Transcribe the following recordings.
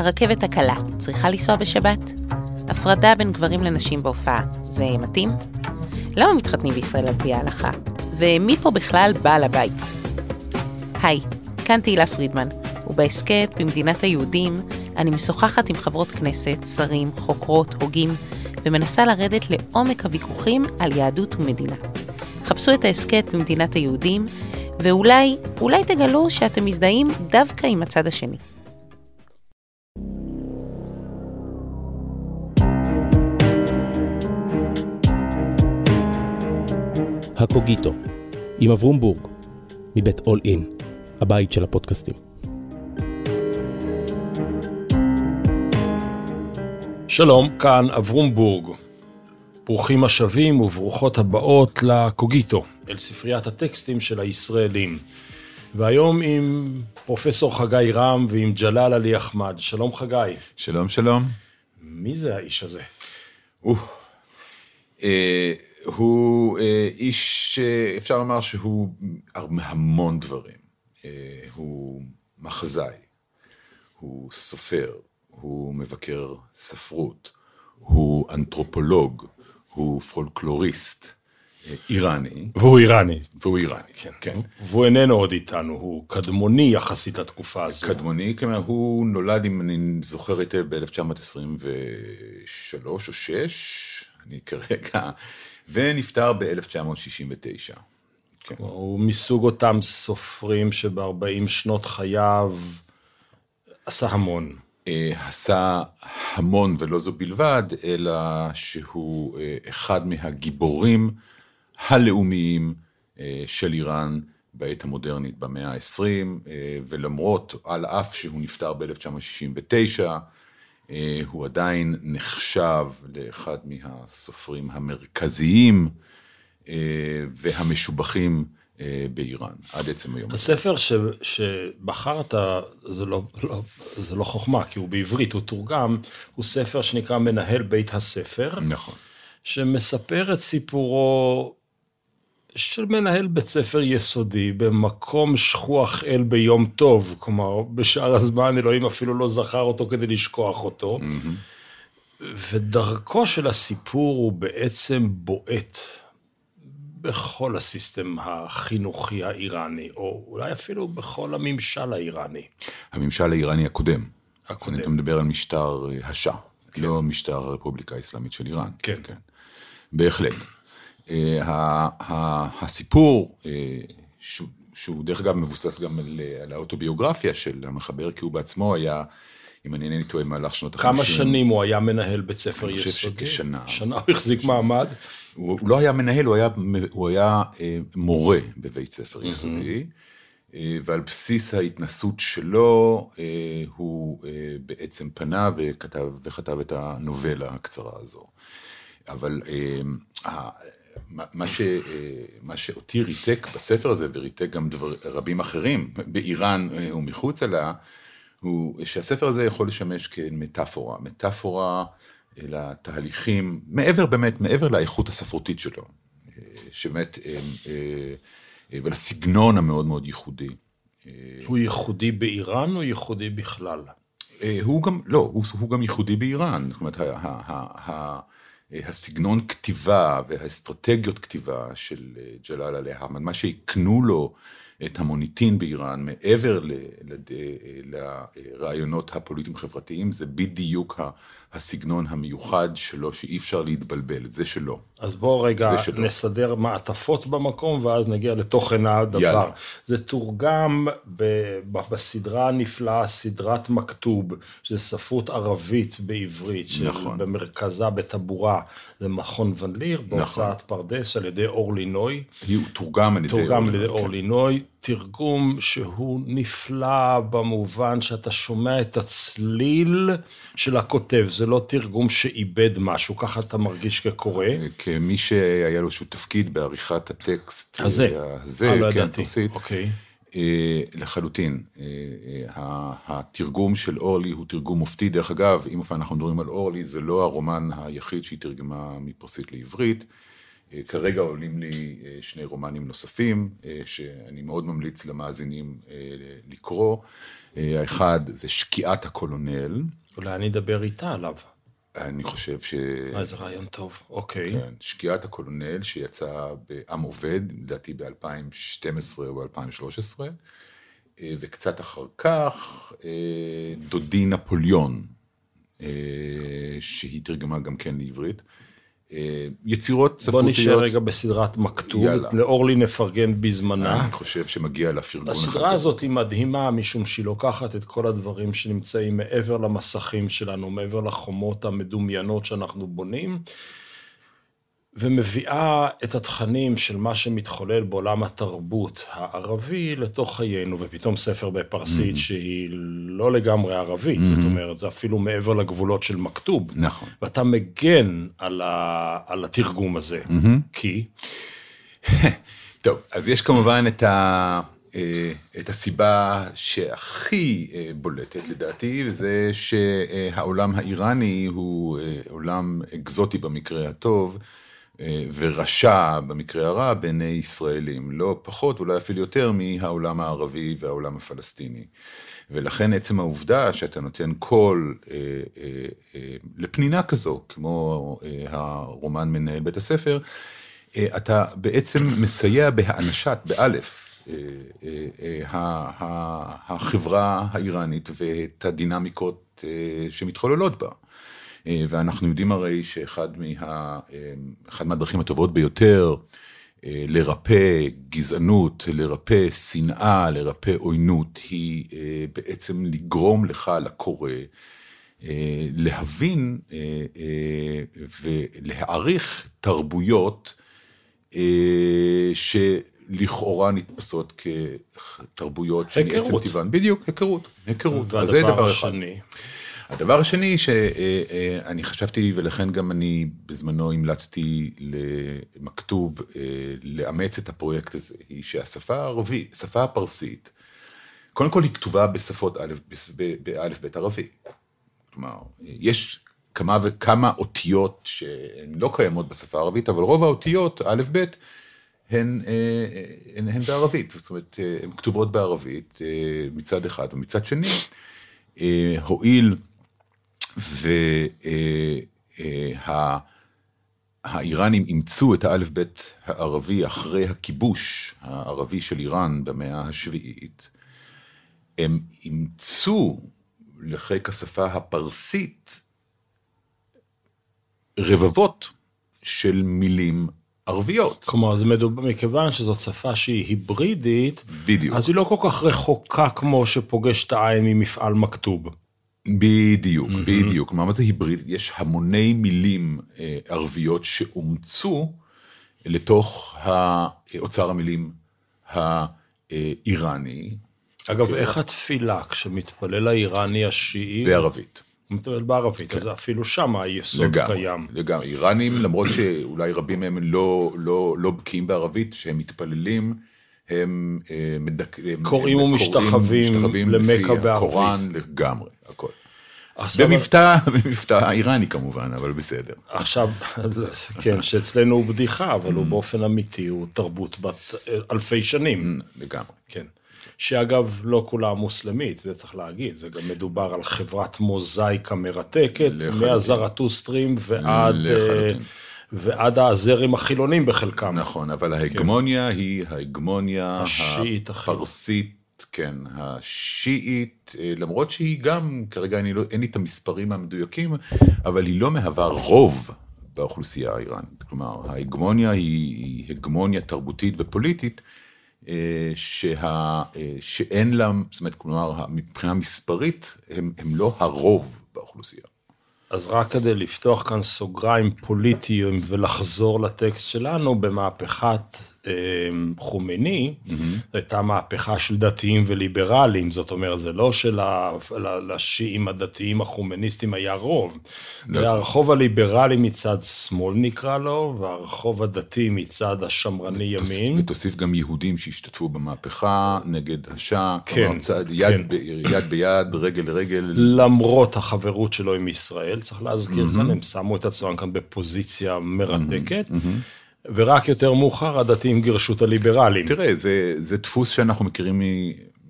הרכבת הקלה צריכה לנסוע בשבת? הפרדה בין גברים לנשים בהופעה, זה מתאים? למה מתחתנים בישראל על פי ההלכה? ומי פה בכלל בעל הבית? היי, כאן תהילה פרידמן, ובהסכת במדינת היהודים אני משוחחת עם חברות כנסת, שרים, חוקרות, הוגים, ומנסה לרדת לעומק הוויכוחים על יהדות ומדינה. חפשו את ההסכת במדינת היהודים, ואולי, אולי תגלו שאתם מזדהים דווקא עם הצד השני. הקוגיטו, עם אברום בורג, מבית אול אין, הבית של הפודקאסטים. שלום, כאן אברום בורג. ברוכים השבים וברוכות הבאות לקוגיטו, אל ספריית הטקסטים של הישראלים. והיום עם פרופסור חגי רם ועם ג'לאל עלי אחמד. שלום חגי. שלום, שלום. מי זה האיש הזה? אה, הוא אה, איש, אה, אפשר לומר שהוא המון דברים. אה, הוא מחזאי, הוא סופר, הוא מבקר ספרות, הוא אנתרופולוג, הוא פולקלוריסט, אה, איראני. והוא איראני. והוא איראני, כן. כן. והוא איננו עוד איתנו, הוא קדמוני יחסית לתקופה הזו. קדמוני, כלומר, הוא נולד, אם אני זוכר היטב, ב-1923 או 6, אני כרגע, ונפטר ב-1969. כן. הוא מסוג אותם סופרים שב-40 שנות חייו עשה המון. אה, עשה המון, ולא זו בלבד, אלא שהוא אה, אחד מהגיבורים הלאומיים אה, של איראן בעת המודרנית במאה ה-20, ולמרות, על אף שהוא נפטר ב-1969, הוא עדיין נחשב לאחד מהסופרים המרכזיים והמשובחים אה, באיראן, עד עצם היום. הספר ש, שבחרת, זה לא, לא, זה לא חוכמה, כי הוא בעברית, הוא תורגם, הוא ספר שנקרא מנהל בית הספר. נכון. שמספר את סיפורו של מנהל בית ספר יסודי במקום שכוח אל ביום טוב, כלומר, בשאר הזמן אלוהים אפילו לא זכר אותו כדי לשכוח אותו. Mm-hmm. ודרכו של הסיפור הוא בעצם בועט. בכל הסיסטם החינוכי האיראני, או אולי אפילו בכל הממשל האיראני. הממשל האיראני הקודם. הקודם. אתה מדבר על משטר אה, השאה, כן. לא משטר הרפובליקה האסלאמית של איראן. כן. כן. בהחלט. Uh, הסיפור, uh, שהוא, דרך אגב מבוסס גם על, על האוטוביוגרפיה של המחבר, כי הוא בעצמו היה, אם אני אינני טועה, במהלך שנות ה-50. כמה שנים הוא היה מנהל בית ספר יסודי? אני חושב שכשנה. שנה הוא החזיק מעמד? הוא, הוא לא היה מנהל, הוא היה, הוא היה אה, מורה בבית ספר יסודי, אה, ועל בסיס ההתנסות שלו, אה, הוא אה, בעצם פנה וכתב, וכתב את הנובלה הקצרה הזו. אבל אה, מה, ש, אה, מה שאותי ריתק בספר הזה, וריתק גם דבר, רבים אחרים באיראן אה, ומחוצה לה, הוא שהספר הזה יכול לשמש כמטאפורה, מטאפורה לתהליכים, מעבר באמת, מעבר לאיכות הספרותית שלו, שבאמת, אה, אה, ולסגנון המאוד מאוד ייחודי. הוא ייחודי באיראן או ייחודי בכלל? הוא גם, לא, הוא, הוא גם ייחודי באיראן, זאת אומרת, ה, ה, ה, ה, הסגנון כתיבה והאסטרטגיות כתיבה של ג'לאל עלי אחמד, מה שהקנו לו את המוניטין באיראן, מעבר לרעיונות הפוליטיים חברתיים, זה בדיוק הסגנון המיוחד שלו, שאי אפשר להתבלבל, זה שלו. אז בואו רגע נסדר מעטפות במקום, ואז נגיע לתוכן הדבר. יאללה. זה תורגם בסדרה הנפלאה, סדרת מכתוב, שזה ספרות ערבית בעברית, נכון. שבמרכזה בטבורה, זה מכון ון ליר, נכון. בהוצאת נכון. פרדס על ידי אורלי נוי. הוא תורגם על ידי אורלי נוי. כן. תרגום שהוא נפלא במובן שאתה שומע את הצליל של הכותב, זה לא תרגום שאיבד משהו, ככה אתה מרגיש כקורא. כמי שהיה לו איזשהו תפקיד בעריכת הטקסט הזה, הזה, אה, לא כן, ידעתי, אוקיי. אה, לחלוטין. אה, התרגום של אורלי הוא תרגום מופתי, דרך אגב, אם אנחנו מדברים על אורלי, זה לא הרומן היחיד שהיא תרגמה מפרסית לעברית. אה, כרגע עולים לי אה, שני רומנים נוספים, אה, שאני מאוד ממליץ למאזינים לקרוא. האחד זה שקיעת הקולונל, אולי אני אדבר איתה עליו. אני חושב ש... אה, איזה רעיון טוב, אוקיי. כן, שקיעת הקולונל שיצא בעם עובד, לדעתי ב-2012 או ב-2013, וקצת אחר כך דודי נפוליאון, אה, שהיא תרגמה גם כן לעברית. יצירות בוא ספרותיות. נשאר רגע בסדרת מכתוב. לאורלי נפרגן בזמנה. אני חושב שמגיע לה פרגון. הסדרה הזאת היא מדהימה, משום שהיא לוקחת את כל הדברים שנמצאים מעבר למסכים שלנו, מעבר לחומות המדומיינות שאנחנו בונים, ומביאה את התכנים של מה שמתחולל בעולם התרבות הערבי לתוך חיינו, ופתאום ספר בפרסית שהיא לא לגמרי ערבית, זאת אומרת, זה אפילו מעבר לגבולות של מכתוב. נכון. ואתה מגן על, ה... על התרגום הזה, כי... טוב, אז יש כמובן את, ה, אה, את הסיבה שהכי אה, בולטת לדעתי, וזה שהעולם האיראני הוא אה, עולם אקזוטי במקרה הטוב, ורשע במקרה הרע בעיני ישראלים, לא פחות, אולי אפילו יותר מהעולם הערבי והעולם הפלסטיני. ולכן עצם העובדה שאתה נותן קול אה, אה, אה, לפנינה כזו, כמו אה, הרומן מנהל בית הספר, אה, אתה בעצם מסייע בהאנשת, באלף, אה, אה, אה, החברה האיראנית ואת הדינמיקות אה, שמתחוללות בה. אה, ואנחנו יודעים הרי שאחד מה, אה, מהדרכים הטובות ביותר אה, לרפא גזענות, לרפא שנאה, לרפא עוינות, היא בעצם לגרום לך, לקורא, להבין ולהעריך תרבויות אה, שלכאורה נתפסות כתרבויות שמעצם היכרות. טבען, בדיוק, היכרות, היכרות, אז זה דבר אחד. הדבר השני שאני חשבתי, ולכן גם אני בזמנו המלצתי למכתוב אה, לאמץ את הפרויקט הזה, היא שהשפה הערבית, השפה הפרסית, קודם כל היא כתובה בשפות א', באלף בית ערבי. כלומר, יש כמה וכמה אותיות שהן לא קיימות בשפה הערבית, אבל רוב האותיות, א', ב', הן, אה, הן, הן בערבית, זאת אומרת, אה, הן כתובות בערבית מצד אחד, ומצד שני, הואיל והאיראנים אימצו את האלף-בית הערבי אחרי הכיבוש הערבי של איראן במאה השביעית, הם אימצו לחיק השפה הפרסית רבבות של מילים ערביות. כלומר, זה מדובר, מכיוון שזאת שפה שהיא היברידית, בדיוק. אז היא לא כל כך רחוקה כמו שפוגש את העין ממפעל מכתוב. בדיוק, בדיוק. כלומר, מה זה היבריד? יש המוני מילים אה, ערביות שאומצו לתוך האוצר המילים האיראני אגב, איך התפילה כשמתפלל האיראני השיעי, בערבית. הוא מתפלל בערבית, אז אפילו שם היסוד לגמרי, קיים. לגמרי. איראנים, למרות שאולי רבים מהם לא, לא, לא בקיאים בערבית, שהם מתפללים, הם אה, מדק... הם- קוראים הם ומשתחווים משתחווים למכה לפי בערבית. הקוראן לגמרי, הכל. עכשיו- במבטא, במבטא איראני כמובן, אבל בסדר. עכשיו, כן, שאצלנו הוא בדיחה, אבל Mm. הוא באופן אמיתי, הוא תרבות בת אלפי שנים. לגמרי. כן. שאגב, לא כולה מוסלמית, זה צריך להגיד, זה גם מדובר על חברת מוזאיקה מרתקת. מהזרטוסטרים ועד, לחלוטין. אה, ועד הזרם החילונים בחלקם. נכון, אבל ההגמוניה היא ההגמוניה השיעית. הפרסית, כן, השיעית, אה, למרות שהיא גם, כרגע אני לא, אין לי את המספרים המדויקים, אבל היא לא מהווה רוב באוכלוסייה האיראנית. כלומר, ההגמוניה היא, היא הגמוניה תרבותית ופוליטית, אה, שה, אה, שאין לה, זאת אומרת, כלומר, מבחינה מספרית, הם, הם לא הרוב באוכלוסייה. אז רק כדי לפתוח כאן סוגריים פוליטיים ולחזור לטקסט שלנו, במהפכת אה, חומייני, mm-hmm. הייתה מהפכה של דתיים וליברלים, זאת אומרת, זה לא שלשיעים הדתיים החומייניסטים היה רוב. זה היה הרחוב הליברלי מצד שמאל נקרא לו, והרחוב הדתי מצד השמרני ימין. ותוסיף גם יהודים שהשתתפו במהפכה נגד השאה, כן, כלומר, צעד, יד, כן. ב, יד ביד, רגל לרגל, למרות החברות שלו עם ישראל, צריך להזכיר כאן, הם שמו את עצמם כאן בפוזיציה מרתקת, ורק יותר מאוחר הדתיים גירשו את הליברלים. תראה, זה, זה דפוס שאנחנו מכירים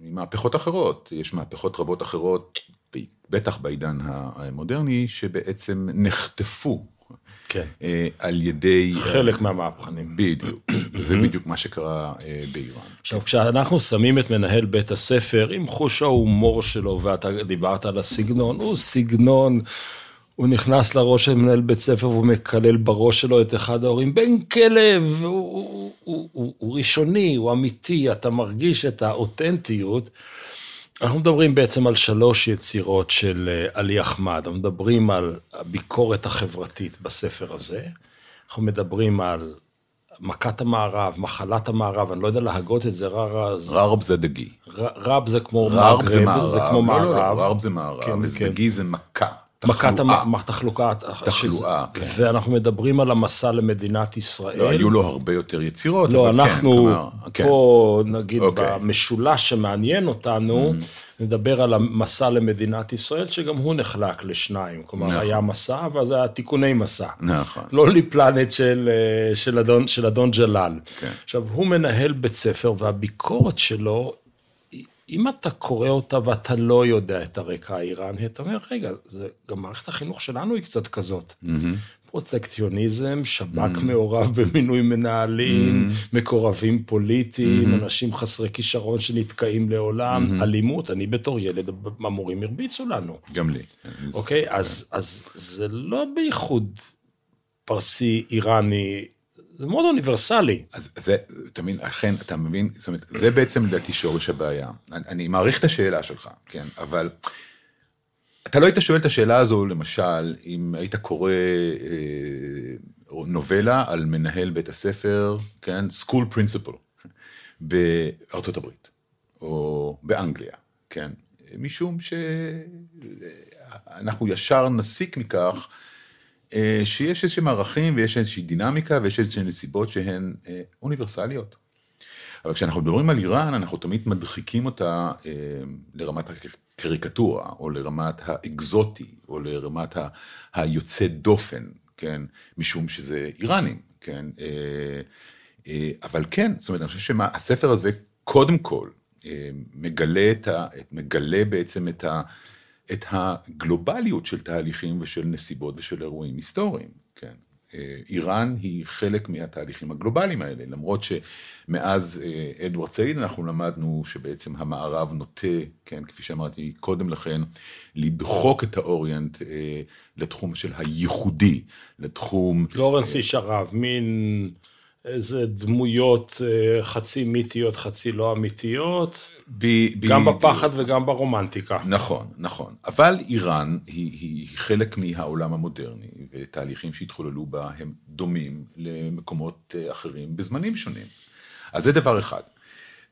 ממהפכות אחרות. יש מהפכות רבות אחרות, בטח בעידן המודרני, שבעצם נחטפו כן. אה, על ידי... חלק מהמהפכנים. בדיוק, זה בדיוק מה שקרה אה, באיראן. עכשיו, כשאנחנו שמים את מנהל בית הספר עם חוש ההומור שלו, ואתה דיברת על הסגנון, הוא סגנון... הוא נכנס לראש של מנהל בית ספר והוא מקלל בראש שלו את אחד ההורים, בן כלב, הוא, הוא, הוא, הוא, הוא ראשוני, הוא אמיתי, אתה מרגיש את האותנטיות. אנחנו מדברים בעצם על שלוש יצירות של אה, עלי אחמד, אנחנו מדברים על הביקורת החברתית בספר הזה, אנחנו מדברים על מכת המערב, מחלת המערב, אני לא יודע להגות את זה, ררז. ררב זה דגי. רב זה כמו ררב זה כמו מערב. לא, לא, ררב זה מערב, כן, ודגי כן. זה מכה. מכת התחלואה. תחלואה, כן. ואנחנו מדברים על המסע למדינת ישראל. לא, היו לו הרבה יותר יצירות, לא, אנחנו כן, כלומר, פה, כן. נגיד, אוקיי. במשולש שמעניין אותנו, mm. נדבר על המסע למדינת ישראל, שגם הוא נחלק לשניים. כלומר, נכון. היה מסע, ואז היה תיקוני מסע. נכון. לא פלנט של, אה, של, אדון, של אדון ג'לאל. כן. עכשיו, הוא מנהל בית ספר, והביקורת שלו אם אתה קורא אותה ואתה לא יודע את הרקע האיראני, אתה אומר, רגע, זה, גם מערכת החינוך שלנו היא קצת כזאת. Mm-hmm. פרוטקציוניזם, שב"כ mm-hmm. מעורב במינוי מנהלים, mm-hmm. מקורבים פוליטיים, mm-hmm. אנשים חסרי כישרון שנתקעים לעולם, mm-hmm. אלימות, אני בתור ילד, המורים הרביצו לנו. גם לי. אוקיי, okay, אז, אז זה לא בייחוד פרסי, איראני, זה מאוד אוניברסלי. אז זה, אתה מבין, אכן, אתה מבין, זאת אומרת, זה בעצם לדעתי שורש הבעיה. אני, אני מעריך את השאלה שלך, כן, אבל אתה לא היית שואל את השאלה הזו, למשל, אם היית קורא אה, נובלה על מנהל בית הספר, כן, school principal, בארצות הברית, או באנגליה, כן, משום שאנחנו ישר נסיק מכך, שיש איזשהם ערכים ויש איזושהי דינמיקה ויש איזשהן נסיבות שהן אה, אוניברסליות. אבל כשאנחנו מדברים על איראן, אנחנו תמיד מדחיקים אותה אה, לרמת הקריקטורה, או לרמת האקזוטי, או לרמת היוצא דופן, כן? משום שזה איראנים, כן? אבל כן, זאת אומרת, אני חושב שהספר הזה, קודם כל, מגלה, את ה, מגלה בעצם את ה... את הגלובליות של תהליכים ושל נסיבות ושל אירועים היסטוריים, כן. אה, איראן היא חלק מהתהליכים הגלובליים האלה, למרות שמאז אה, אדוארד סעיד אנחנו למדנו שבעצם המערב נוטה, כן, כפי שאמרתי קודם לכן, לדחוק את האוריינט אה, לתחום של הייחודי, לתחום... לורנס איש ערב, מין איזה דמויות חצי מיתיות, חצי לא אמיתיות. ב, ב, גם בפחד וגם ברומנטיקה. נכון, נכון. אבל איראן היא, היא חלק מהעולם המודרני, ותהליכים שהתחוללו בה הם דומים למקומות אה, אחרים בזמנים שונים. אז זה דבר אחד.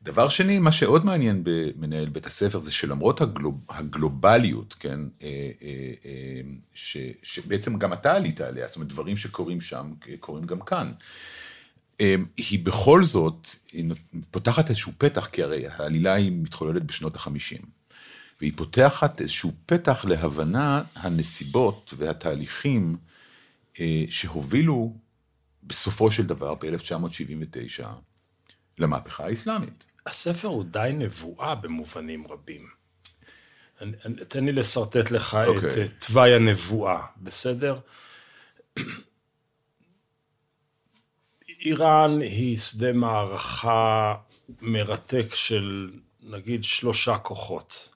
דבר שני, מה שעוד מעניין במנהל בית הספר זה שלמרות הגלוב, הגלובליות, כן, אה, אה, ש, שבעצם גם אתה עלית עליה, זאת אומרת, דברים שקורים שם קורים גם כאן. אמ, היא בכל זאת, היא פותחת איזשהו פתח, כי הרי העלילה היא מתחוללת בשנות החמישים. והיא פותחת איזשהו פתח להבנה הנסיבות והתהליכים אה, שהובילו בסופו של דבר ב-1979 למהפכה האסלאמית. הספר הוא די נבואה במובנים רבים. תן לי לשרטט לך okay. את אוקיי. תוואי הנבואה, בסדר? איראן היא שדה מערכה מרתק של נגיד שלושה כוחות.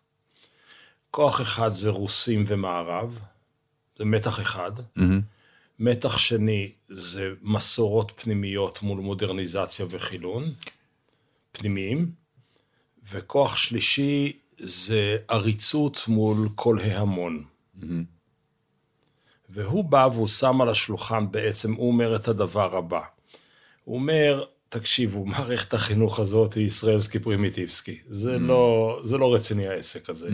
כוח אחד זה רוסים ומערב, זה מתח אחד. Mm-hmm. מתח שני זה מסורות פנימיות מול מודרניזציה וחילון, פנימיים. וכוח שלישי זה עריצות מול כל ההמון. Mm-hmm. והוא בא והוא שם על השולחן בעצם, הוא אומר את הדבר הבא. הוא אומר, תקשיבו, מערכת החינוך הזאת היא ישראלסקי פרימיטיבסקי. זה, mm. לא, זה לא רציני העסק הזה. Mm.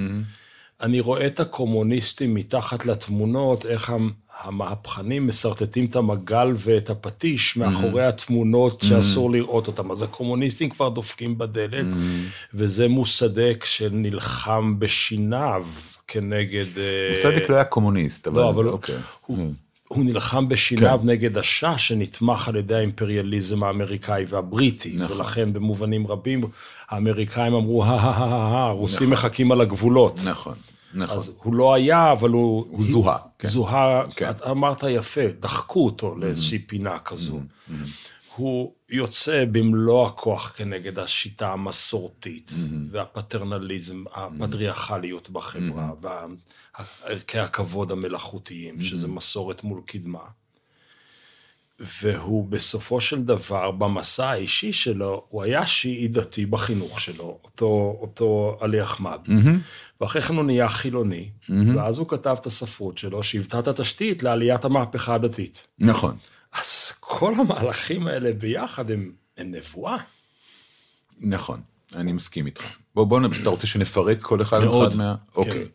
אני רואה את הקומוניסטים מתחת לתמונות, איך המהפכנים משרטטים את המגל ואת הפטיש mm-hmm. מאחורי התמונות mm-hmm. שאסור לראות אותם. אז הקומוניסטים כבר דופקים בדלת, mm-hmm. וזה מוסדק שנלחם בשיניו כנגד... מוסדק לא היה קומוניסט, אבל... לא, אבל אוקיי. הוא, הוא נלחם בשיניו כן. נגד השאה שנתמך על ידי האימפריאליזם האמריקאי והבריטי, נכון. ולכן במובנים רבים האמריקאים אמרו, הא-הא-הא, הרוסים נכון. מחכים על הגבולות. נכון. נכון. אז הוא לא היה, אבל הוא... הוא זוהה. כן. זוהה, כן. אמרת יפה, דחקו אותו mm-hmm. לאיזושהי פינה כזו. Mm-hmm. הוא יוצא במלוא הכוח כנגד השיטה המסורתית mm-hmm. והפטרנליזם, הפטריארכליות בחברה, mm-hmm. וערכי הכבוד המלאכותיים, mm-hmm. שזה מסורת מול קדמה. והוא בסופו של דבר, במסע האישי שלו, הוא היה שיעי דתי בחינוך שלו, אותו, אותו עלי אחמד. Mm-hmm. ואחרי כן הוא נהיה חילוני, mm-hmm. ואז הוא כתב את הספרות שלו, שהיוותה את התשתית לעליית המהפכה הדתית. נכון. אז כל המהלכים האלה ביחד הם, הם נבואה. נכון, אני מסכים איתך. בוא, בוא, אתה רוצה שנפרק כל אחד מאוד. מה... כן. אוקיי.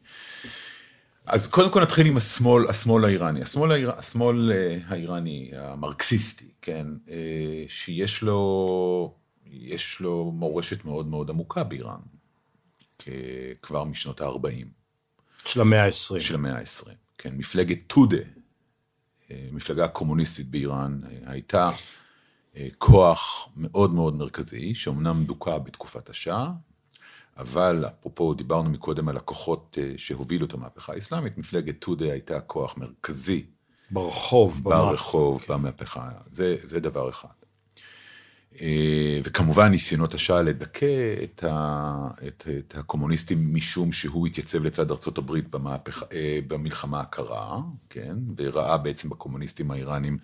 אז קודם כל נתחיל עם השמאל, השמאל האיראני. השמאל, האיר, השמאל אה, האיראני, המרקסיסטי, כן, אה, שיש לו, יש לו מורשת מאוד מאוד עמוקה באיראן, כבר משנות ה-40. של המאה ה-20. של המאה ה-20, כן. מפלגת טודה, אה, מפלגה קומוניסטית באיראן, הייתה כוח מאוד מאוד מרכזי, שאומנם דוכא בתקופת השאה, אבל אפרופו דיברנו מקודם על הכוחות אה, שהובילו את המהפכה האסלאמית, מפלגת טודה הייתה כוח מרכזי. ברחוב. ברחוב, okay. במהפכה, זה, זה דבר אחד. אה, וכמובן ניסיונות השעה לדכא את, ה, את, את הקומוניסטים משום שהוא התייצב לצד ארצות הברית במהפך, אה, במלחמה הקרה, כן, וראה בעצם בקומוניסטים האיראנים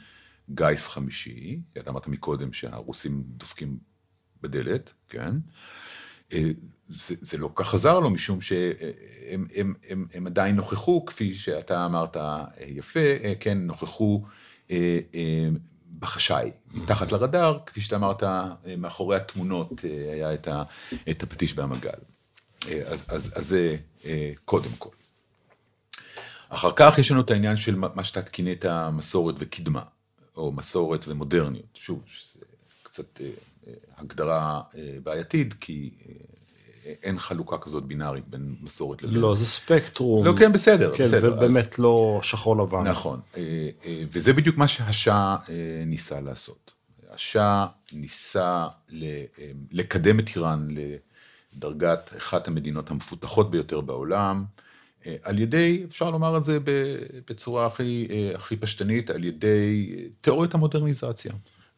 גיס חמישי, אתה אמרת מקודם שהרוסים דופקים בדלת, כן, זה, זה לא כך עזר לו, משום שהם הם, הם, הם עדיין נוכחו, כפי שאתה אמרת יפה, כן, נוכחו אה, אה, בחשאי, מתחת לרדאר, כפי שאתה אמרת, מאחורי התמונות אה, היה את, הפטיש והמגל. אז, אז, אז זה קודם כל. אחר כך יש לנו את העניין של מה שאתה כינית מסורת וקדמה, או מסורת ומודרניות. שוב, שזה קצת הגדרה בעייתית, כי אין חלוקה כזאת בינארית בין מסורת לבין... לא, זה ספקטרום. לא, כן, בסדר, כן, בסדר. ובאמת אז... לא שחור לבן. נכון, אה, אה, וזה בדיוק מה שהשאה אה, ניסה לעשות. השאה ניסה לקדם את איראן לדרגת אחת המדינות המפותחות ביותר בעולם, על ידי, אפשר לומר את זה בצורה הכי, הכי פשטנית, על ידי תיאוריית המודרניזציה.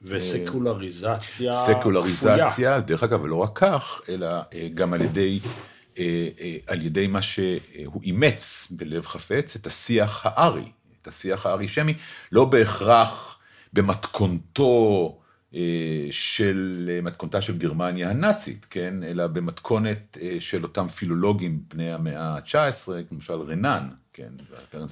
וסקולריזציה סקולריזציה, דרך אגב, ולא רק כך, אלא אה, גם על ידי, אה, אה, על ידי מה שהוא אימץ בלב חפץ, את השיח הארי, את השיח הארי-שמי, לא בהכרח במתכונתו של, מתכונתה של גרמניה הנאצית, כן, אלא במתכונת של אותם פילולוגים בני המאה ה-19, למשל רנן, כן,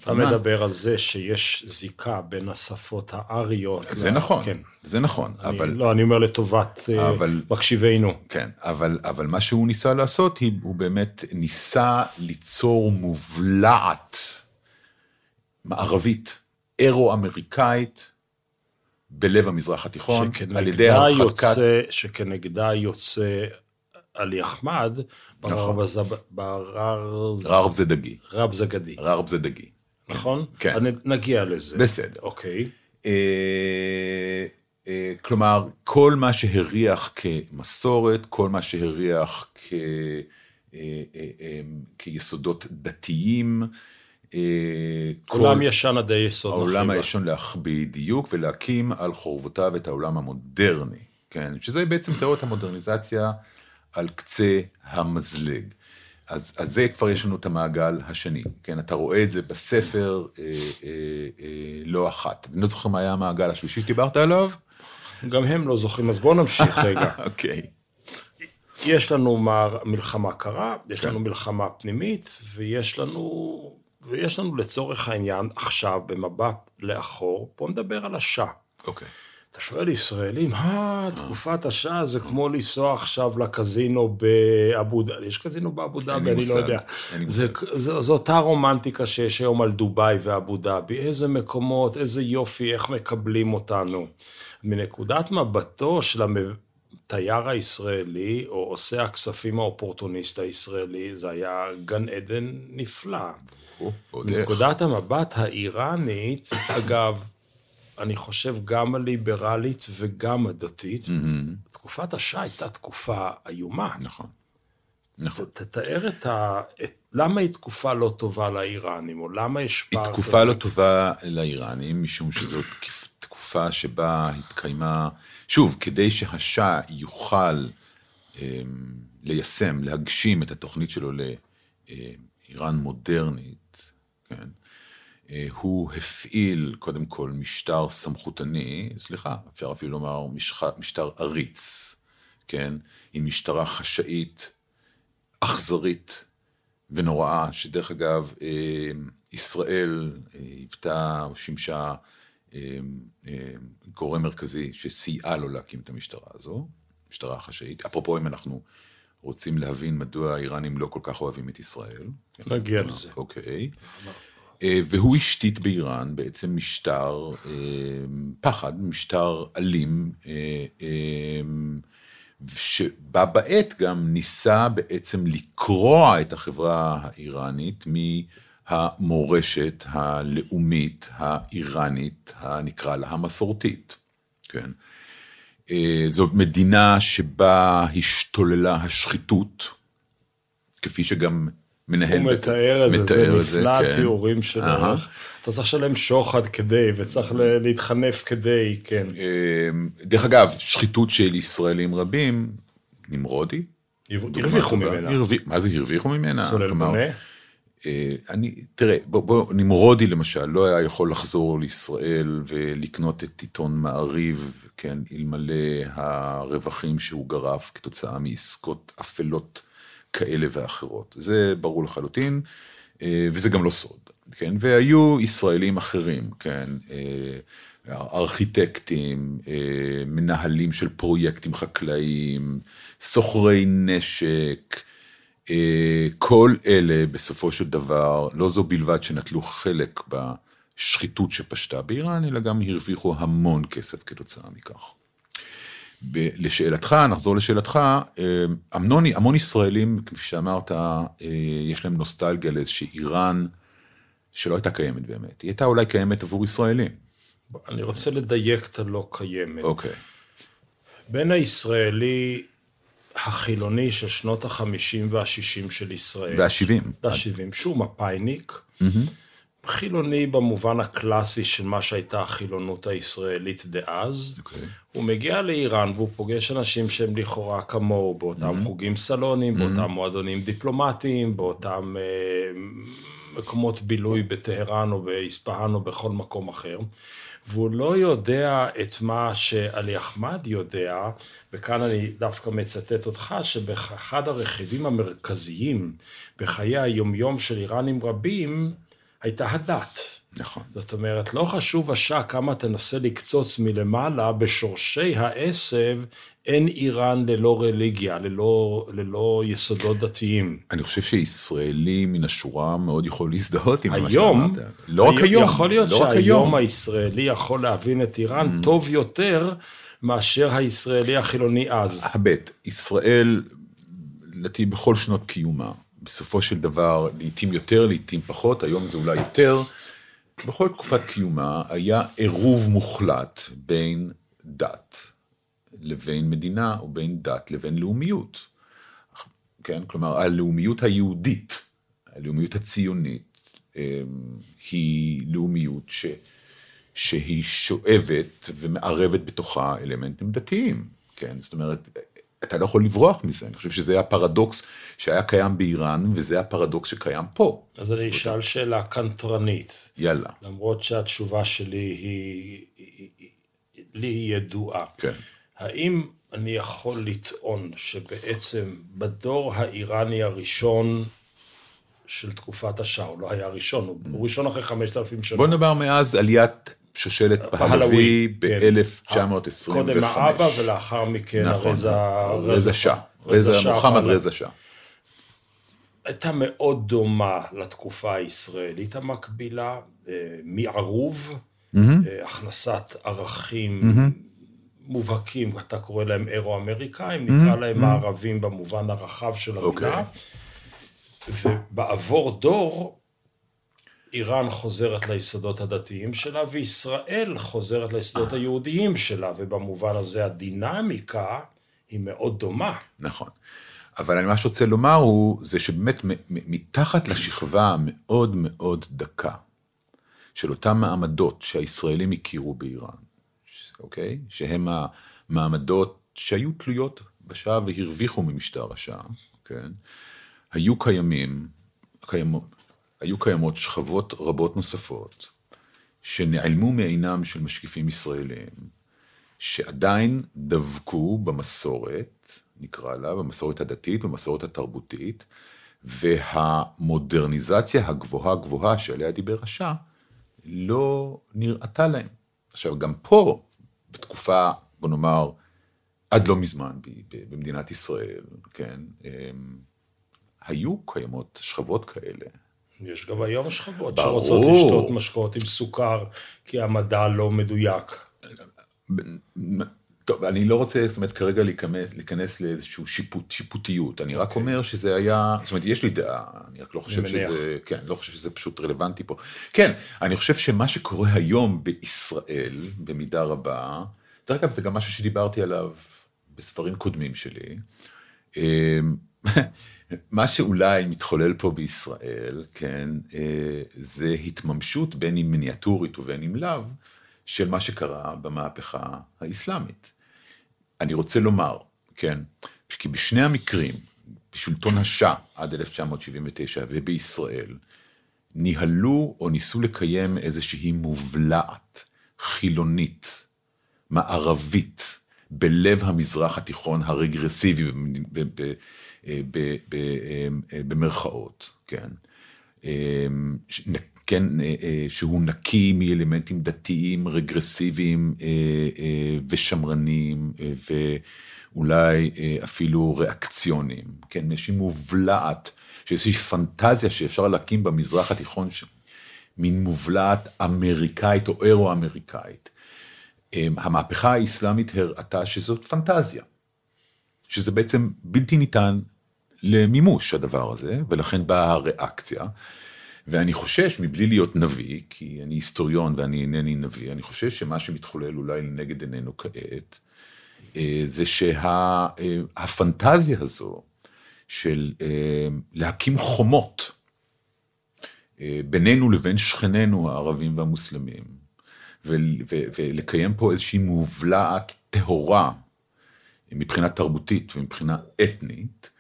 אתה מדבר על זה שיש זיקה בין השפות האריות. זה לה... נכון, כן. זה נכון, אני, אבל... לא, אני אומר לטובת אה, אבל, מקשיבינו. כן, אבל, אבל מה שהוא ניסה לעשות, הוא באמת ניסה ליצור מובלעת מערבית, אירו-אמריקאית, בלב המזרח התיכון, על ידי הרחקת... יוצא, שכנגדה יוצא עלי אחמד, ברר זדגי. רב זגדי. רב זדגי. נכון? כן. נגיע לזה. בסדר. אוקיי. אה, אה, כלומר, כל מה שהריח כמסורת, כל מה שהריח כ... אה, כיסודות דתיים. עולם ישן עד היסוד. העולם הישן. בדיוק, ולהקים על חורבותיו את העולם המודרני. כן, שזה בעצם תיאוריות המודרניזציה על קצה המזלג. אז, אז זה כבר יש לנו את המעגל השני, כן, אתה רואה את זה בספר אה, אה, אה, לא אחת. אני לא זוכר מה היה המעגל השלישי שדיברת עליו. גם הם לא זוכרים, אז בואו נמשיך רגע. אוקיי. יש לנו מלחמה קרה, יש כן. לנו מלחמה פנימית, ויש לנו, ויש לנו לצורך העניין עכשיו, במבט לאחור, בואו נדבר על השעה. אוקיי. אתה שואל ישראלים, אה, תקופת השעה זה כמו לנסוע עכשיו לקזינו באבו דאבי, יש קזינו באבו דאבי, אני לא יודע. זו אותה רומנטיקה שיש היום על דובאי ואבו דאבי, איזה מקומות, איזה יופי, איך מקבלים אותנו. מנקודת מבטו של התייר הישראלי, או עושה הכספים האופורטוניסט הישראלי, זה היה גן עדן נפלא. או, ועוד איך. מנקודת המבט האיראנית, אגב, אני חושב גם הליברלית וגם הדתית, תקופת השעה הייתה תקופה איומה. נכון. נכון. ת- תתאר את ה... את... למה היא תקופה לא טובה לאיראנים, או למה יש היא פער תקופה כזה? לא טובה לאיראנים, משום שזאת תקופ- תקופה שבה התקיימה, שוב, כדי שהשאה יוכל אה, ליישם, להגשים את התוכנית שלו לאיראן מודרנית, כן? אה, הוא הפעיל קודם כל משטר סמכותני, סליחה, אפשר אפילו לומר משח... משטר עריץ, כן? עם משטרה חשאית, אכזרית ונוראה, שדרך אגב, אה, ישראל אה, היוותה, שימשה גורם מרכזי שסייעה לו להקים את המשטרה הזו, משטרה חשאית. אפרופו, אם אנחנו רוצים להבין מדוע האיראנים לא כל כך אוהבים את ישראל. נגיע לזה. אוקיי. אה, והוא השתית באיראן בעצם משטר אה, פחד, משטר אלים, אה, אה, שבה בעת גם ניסה בעצם לקרוע את החברה האיראנית מהמורשת הלאומית האיראנית, הנקרא לה המסורתית, כן? אה, זאת מדינה שבה השתוללה השחיתות, כפי שגם מנהל... הוא מתאר את זה, זה מתאר את נפלא כן. התיאורים שלו. אהה. אתה צריך לשלם שוחד כדי, וצריך להתחנף כדי, כן. אה, דרך אגב, שחיתות של ישראלים רבים, נמרודי. הרוויחו. ממנה. הרוויח- מה זה הרוויחו ממנה? סולל בונה. אה, אני, תראה, בוא, בוא, נמרודי למשל לא היה יכול לחזור לישראל ולקנות את עיתון מעריב, כן, אלמלא הרווחים שהוא גרף כתוצאה מעסקות אפלות כאלה ואחרות. זה ברור לחלוטין, אה, וזה גם לא סוד, כן, והיו ישראלים אחרים, כן, אה, ארכיטקטים, מנהלים של פרויקטים חקלאיים, סוחרי נשק, כל אלה בסופו של דבר, לא זו בלבד שנטלו חלק בשחיתות שפשטה באיראן, אלא גם הרוויחו המון כסף כתוצאה מכך. ב- לשאלתך, נחזור לשאלתך, אה, המון, המון ישראלים, כפי שאמרת, אה, יש להם נוסטלגיה לאיזושהי איראן שלא הייתה קיימת באמת. היא הייתה אולי קיימת עבור ישראלים. אני רוצה לדייק את הלא קיימת. אוקיי. בין הישראלי החילוני של שנות החמישים והשישים של ישראל. והשבעים. והשבעים, שהוא מפאיניק. חילוני במובן הקלאסי של מה שהייתה החילונות הישראלית דאז. אוקיי. הוא מגיע לאיראן והוא פוגש אנשים שהם לכאורה כמוהו, באותם חוגים סלונים, באותם מועדונים דיפלומטיים, באותם אה, מקומות בילוי בטהרן או באספהאן או בכל מקום אחר. והוא לא יודע את מה שעלי אחמד יודע, וכאן אני דווקא מצטט אותך, שבאחד הרכיבים המרכזיים בחיי היומיום של איראנים רבים, הייתה הדת. נכון. זאת אומרת, לא חשוב השעה כמה תנסה לקצוץ מלמעלה, בשורשי העשב אין איראן ללא רליגיה, ללא, ללא יסודות דתיים. אני חושב שישראלי מן השורה מאוד יכול להזדהות עם מה היום, שאמרת. לא רק היום. יכול להיות לא שהיום היום. Mm. הישראלי יכול להבין את איראן טוב יותר מאשר הישראלי החילוני אז. הבט, ישראל, לדעתי בכל שנות קיומה, בסופו של דבר, לעתים יותר, לעתים פחות, היום זה אולי יותר, בכל תקופת קיומה היה עירוב מוחלט בין דת לבין מדינה, או בין דת לבין לאומיות. כן? כלומר, הלאומיות היהודית, הלאומיות הציונית, אמ, היא לאומיות ש... שהיא שואבת ומערבת בתוכה אלמנטים דתיים, כן? זאת אומרת, אתה לא יכול לברוח מזה, אני חושב שזה הפרדוקס שהיה קיים באיראן, וזה הפרדוקס שקיים פה. אז אני אשאל שאלה קנטרנית. יאללה, למרות שהתשובה שלי היא, לי היא ידועה. כן. האם אני יכול לטעון שבעצם בדור האיראני הראשון של תקופת השאה, הוא לא היה הראשון, הוא, הוא ראשון אחרי 5,000 שנה. בוא נדבר מאז עליית שושלת פהלוי כן. ב-1925. קודם האבא ולאחר מכן נכון, הרזה... רזה שאה, רזה, מוחמד. רזה שאה. הייתה מאוד דומה לתקופה הישראלית המקבילה, אה, מערוב, אה, הכנסת ערכים מובהקים, אתה קורא להם אירו-אמריקאים, נקרא להם מערבים במובן הרחב של אוקיי. המילה. ובעבור דור, איראן חוזרת ליסודות הדתיים שלה, וישראל חוזרת ליסודות היהודיים שלה, ובמובן הזה הדינמיקה היא מאוד דומה. נכון. אבל אני מה שרוצה לומר הוא, זה שבאמת מתחת לשכבה המאוד מאוד דקה של אותם מעמדות שהישראלים הכירו באיראן, אוקיי? שהם המעמדות שהיו תלויות בשעה והרוויחו ממשטר השעה, כן? היו קיימים, קיימות, היו קיימות שכבות רבות נוספות, שנעלמו מעינם של משקיפים ישראלים, שעדיין דבקו במסורת, נקרא לה, במסורת הדתית, במסורת התרבותית, והמודרניזציה הגבוהה גבוהה שעליה דיבר השאה, לא נראתה להם. עכשיו, גם פה, בתקופה, בוא נאמר, עד לא מזמן במדינת ישראל, כן, אמ, היו קיימות שכבות כאלה. יש גם היום שכבות ברור. שרוצות לשתות משקאות עם סוכר, כי המדע לא מדויק. טוב, אני לא רוצה, זאת אומרת, כרגע להיכנס, להיכנס לאיזושהי שיפוט, שיפוטיות. אני רק אומר שזה היה, זאת אומרת, יש לי דעה, אני רק לא חושב. שזה, כן, לא חושב שזה פשוט רלוונטי פה. כן, אני חושב שמה שקורה היום בישראל, במידה רבה, דרך אגב, זה גם משהו שדיברתי עליו בספרים קודמים שלי. אמ, מה שאולי מתחולל פה בישראל, כן, אה, זה התממשות בין אם מיניאטורית ובין אם לאו, של מה שקרה במהפכה האסלאמית. אני רוצה לומר, כן, כי בשני המקרים, בשלטון השאה עד 1979 ובישראל, ניהלו או ניסו לקיים איזושהי מובלעת חילונית, מערבית, בלב המזרח התיכון הרגרסיבי במרכאות, כן. כן, אה, אה, שהוא נקי מאלמנטים דתיים, רגרסיביים אה, ושמרניים, אה, ואולי אפילו ריאקציוניים, כן, איזושהי מובלעת, שאיזושהי פנטזיה שאפשר להקים במזרח התיכון. מין מובלעת אמריקאית או אירו-אמריקאית. המהפכה האסלאמית הראתה שזאת פנטזיה, שזה בעצם בלתי ניתן למימוש הדבר הזה, ולכן באה הריאקציה. ואני חושש, מבלי להיות נביא, כי אני היסטוריון ואני אינני נביא, אני חושש שמה שמתחולל אולי לנגד עינינו כעת, אה, זה שהפנטזיה הזו של אה, להקים חומות אה, בינינו לבין שכנינו הערבים והמוסלמים, ולקיים פה איזושהי מובלעת טהורה מבחינה תרבותית ומבחינה אתנית, אה,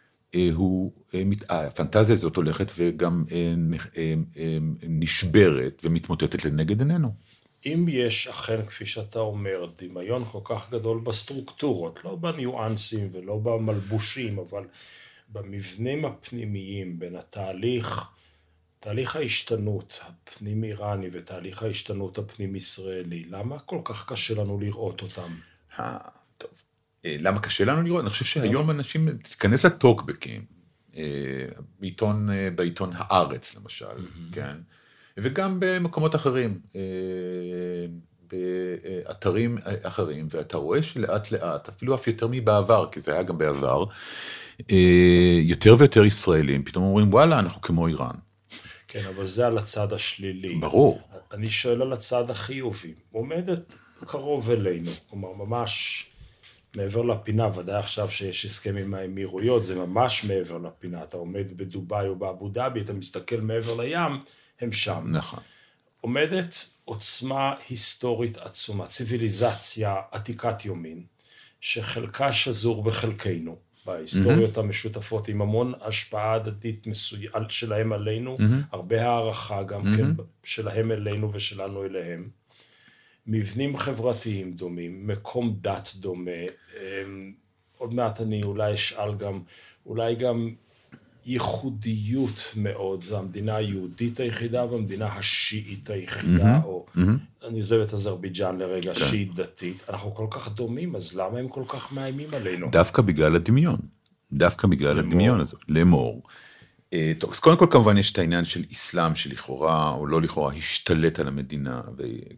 הוא, אה, מת- הפנטזיה הזאת הולכת וגם אה, אה, אה, נשברת ומתמוטטת לנגד עינינו. אם יש אכן, כפי שאתה אומר, דמיון כל כך גדול בסטרוקטורות, לא בניואנסים ולא במלבושים, אבל במבנים הפנימיים בין התהליך, תהליך ההשתנות הפנים-איראני ותהליך ההשתנות הפנים-ישראלי, למה כל כך קשה לנו לראות אותם? אה, למה קשה לנו לראות? אני חושב שהיום אנשים, תיכנס לטוקבקים, אה, בעיתון, אה, בעיתון הארץ למשל, כן? וגם במקומות אחרים, באתרים אחרים, ואתה רואה שלאט לאט, אפילו אף יותר מבעבר, כי זה היה גם בעבר, יותר ויותר ישראלים פתאום אומרים, וואלה, אנחנו כמו איראן. כן, אבל זה על הצד השלילי. ברור. אני שואל על הצד החיובי. עומדת קרוב אלינו, כלומר, ממש מעבר לפינה, ודאי עכשיו שיש הסכם עם האמירויות, זה ממש מעבר לפינה. אתה עומד בדובאי או באבו דאבי, אתה מסתכל מעבר לים, הם שם. נכון. עומדת עוצמה היסטורית עצומה, ציוויליזציה עתיקת יומין, שחלקה שזור בחלקנו, בהיסטוריות המשותפות, עם המון השפעה הדדית מסוי... שלהם עלינו, הרבה הערכה גם כן שלהם אלינו ושלנו אליהם. מבנים חברתיים דומים, מקום דת דומה, אמ, עוד מעט אני אולי אשאל גם, אולי גם ייחודיות מאוד, זו המדינה היהודית היחידה והמדינה השיעית היחידה, או אני עוזב את אזרבייג'אן לרגע, שיעית דתית, אנחנו כל כך דומים, אז למה הם כל כך מאיימים עלינו? דווקא בגלל הדמיון. דווקא בגלל לאמור. הדמיון הזה. לאמור. אה, טוב, אז קודם כל כמובן יש את העניין של אסלאם שלכאורה, או לא לכאורה, השתלט על המדינה,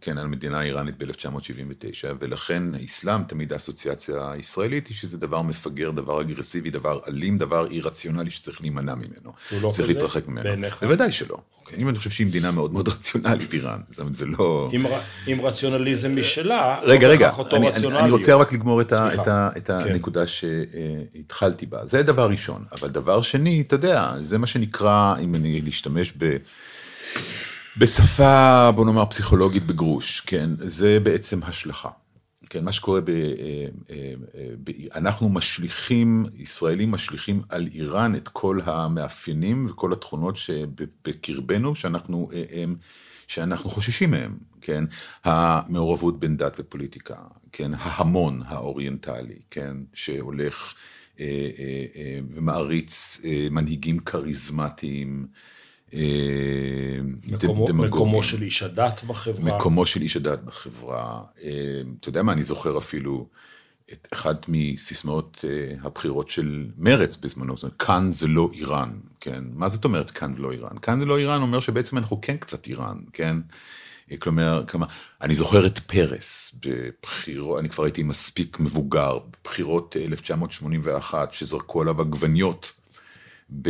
כן, על המדינה האיראנית ב-1979, ולכן האסלאם, תמיד האסוציאציה הישראלית היא שזה דבר מפגר, דבר אגרסיבי, דבר אלים, דבר אי רציונלי שצריך להימנע ממנו. הוא לא צריך כזה? להתרחק ממנו. בעיניך? בוודאי שלא. אוקיי. אם אני חושב שהיא מדינה מאוד מאוד רציונלית, איראן, זאת אומרת, זה לא... עם, עם רציונליזם משלה, רגע, לא רגע, אני, רוצה רק לגמור את כן. הנקודה שהתחלתי בה. זה דבר ראשון. אבל דבר שני, אתה יודע, זה מה שנקרא, אם אני להשתמש ב... בשפה, בוא נאמר, פסיכולוגית בגרוש, כן? זה בעצם השלכה. כן, מה שקורה, ב, אה, אה, אה, ב, אנחנו משליכים, ישראלים משליכים על איראן את כל המאפיינים וכל התכונות שבקרבנו, שאנחנו, שאנחנו חוששים מהם, כן? המעורבות בין דת ופוליטיקה, כן? ההמון האוריינטלי, כן? שהולך ומעריץ מנהיגים כריזמטיים, מקומו, דמגוגים. מקומו של איש הדת בחברה. מקומו של איש הדת בחברה. אה, אתה יודע מה, אני זוכר אפילו את אחת מסיסמאות אה, הבחירות של מרץ בזמנו, זאת אומרת, כאן זה לא איראן, כן? מה זאת אומרת כאן זה לא איראן? כאן זה לא איראן אומר שבעצם אנחנו כן קצת איראן, כן? אה, כלומר, כמה, אני זוכר את פרס בבחירות, אני כבר הייתי מספיק מבוגר, בבחירות 1981, שזרקו עליו עגבניות. ב...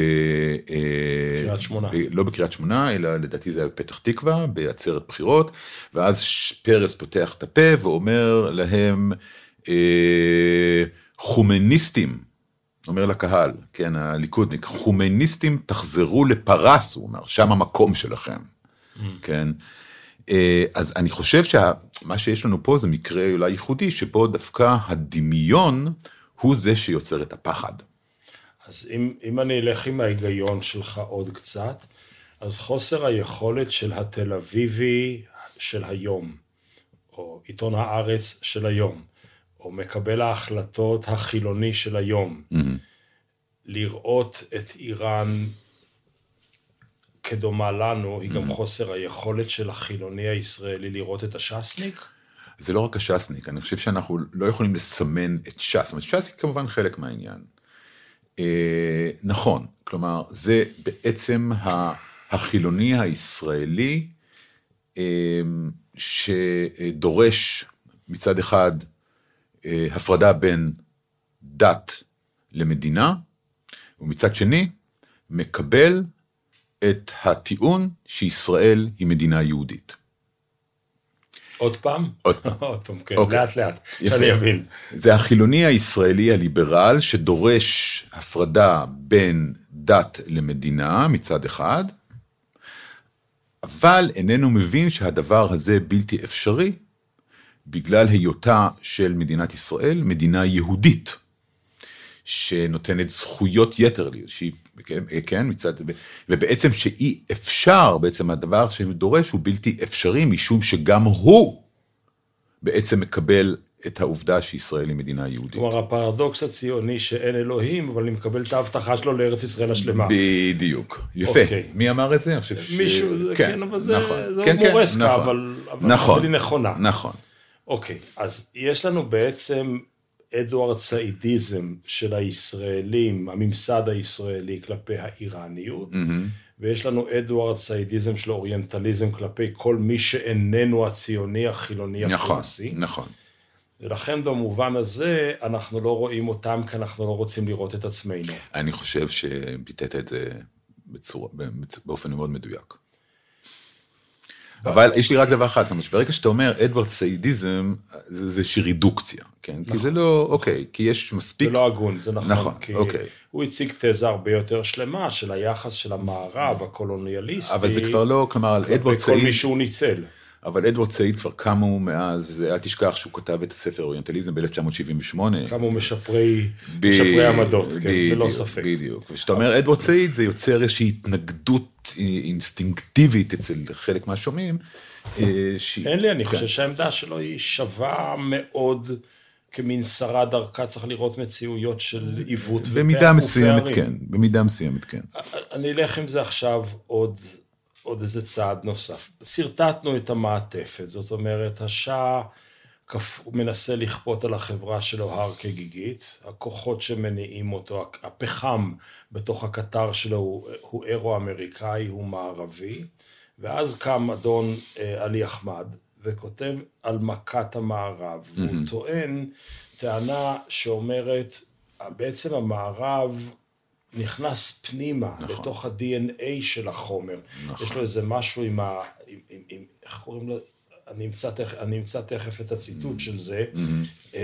אה, קריית שמונה. ב- לא בקריית שמונה, אלא לדעתי זה היה בפתח תקווה, בעצרת בחירות, ואז פרס פותח את הפה ואומר להם, אה, חומניסטים, אומר לקהל, כן, הליכודניק, חומניסטים תחזרו לפרס, הוא אומר, שם המקום שלכם, כן. אה, אז אני חושב שמה שיש לנו פה זה מקרה אולי ייחודי, שבו דווקא הדמיון הוא זה שיוצר את הפחד. אז אם, אם אני אלך עם ההיגיון שלך עוד קצת, אז חוסר היכולת של התל אביבי של היום, או עיתון הארץ של היום, או מקבל ההחלטות החילוני של היום, לראות את איראן כדומה לנו, היא גם חוסר היכולת של החילוני הישראלי לראות את הש"סניק? זה לא רק הש"סניק, אני חושב שאנחנו לא יכולים לסמן את ש"ס, זאת אומרת, ש"ס היא כמובן חלק מהעניין. אה, נכון, כלומר, זה בעצם החילוני הישראלי אה, שדורש מצד אחד אה, הפרדה בין דת למדינה, ומצד שני מקבל את הטיעון שישראל היא מדינה יהודית. עוד פעם? עוד פעם. עוד פעם, כן, אוקיי. לאט לאט. שאני אבין. זה החילוני הישראלי הליברל שדורש הפרדה בין דת למדינה מצד אחד, אבל איננו מבין שהדבר הזה בלתי אפשרי בגלל היותה של מדינת ישראל מדינה יהודית, שנותנת זכויות יתר לי, שהיא, כן, כן, מצד, ובעצם שאי אפשר, בעצם הדבר שדורש הוא בלתי אפשרי, משום שגם הוא בעצם מקבל את העובדה שישראל היא מדינה יהודית. כלומר, הפרדוקס הציוני שאין אלוהים, אבל אני מקבל את ההבטחה שלו לארץ ישראל השלמה. בדיוק, יפה. אוקיי. מי אמר את זה? אני חושב ש... מישהו, כן, אבל זה, נכון. זה כן, כן, הומורסקה, נכון. אבל, אבל, נכון, אבל היא נכונה. נכון. אוקיי, אז יש לנו בעצם אדוארד סעידיזם של הישראלים, הממסד הישראלי כלפי האיראניות, ויש לנו אדוארד סעידיזם של אוריינטליזם כלפי כל מי שאיננו הציוני, החילוני, נכון, הפרסי. נכון. ולכן במובן הזה אנחנו לא רואים אותם כי אנחנו לא רוצים לראות את עצמנו. אני חושב שביטאת את זה בצורה, באופן מאוד מדויק. אבל יש לי רק דבר אחד, זאת אומרת, ברגע שאתה אומר אדוארד סעידיזם, זה זה איזושהי רידוקציה, כן? כי זה לא, אוקיי, כי יש מספיק... זה לא הגון, זה נכון. נכון, כי אוקיי. הוא הציג תזה הרבה יותר שלמה של היחס של המערב הקולוניאליסטי. אבל זה כבר לא, כלומר, על אדוארד כל סעיד, מי שהוא ניצל. אבל אדוארד סעיד כבר קמו מאז, אל תשכח שהוא כתב את הספר אוריינטליזם ב-1978. כמה הוא משפרי, משפרי עמדות, כן, בדיוק, ללא ספק. בדיוק. כשאתה אומר אדוארד סעיד, זה יוצר איזושהי התנגדות אינסטינקטיבית אצל חלק מהשומעים. אה, אין לי, אני כן. חושב שהעמדה שלו היא שווה מאוד כמין שרה דרכה, צריך לראות מציאויות של עיוות. במידה ופערים. מסוימת כן, במידה מסוימת כן. אני אלך עם זה עכשיו עוד, עוד איזה צעד נוסף. שרטטנו את המעטפת, זאת אומרת, השאה כפ... הוא מנסה לכפות על החברה שלו הר כגיגית, הכוחות שמניעים אותו, הפחם בתוך הקטר שלו הוא, הוא אירו-אמריקאי, הוא מערבי, ואז קם אדון אה, עלי אחמד וכותב על מכת המערב, mm-hmm. והוא טוען טענה שאומרת, בעצם המערב נכנס פנימה, נכון. לתוך ה-DNA של החומר. נכון. יש לו איזה משהו עם ה... עם, עם, עם, איך קוראים לו? אני אמצא, תכף, אני אמצא תכף את הציטוט. של זה, mm-hmm.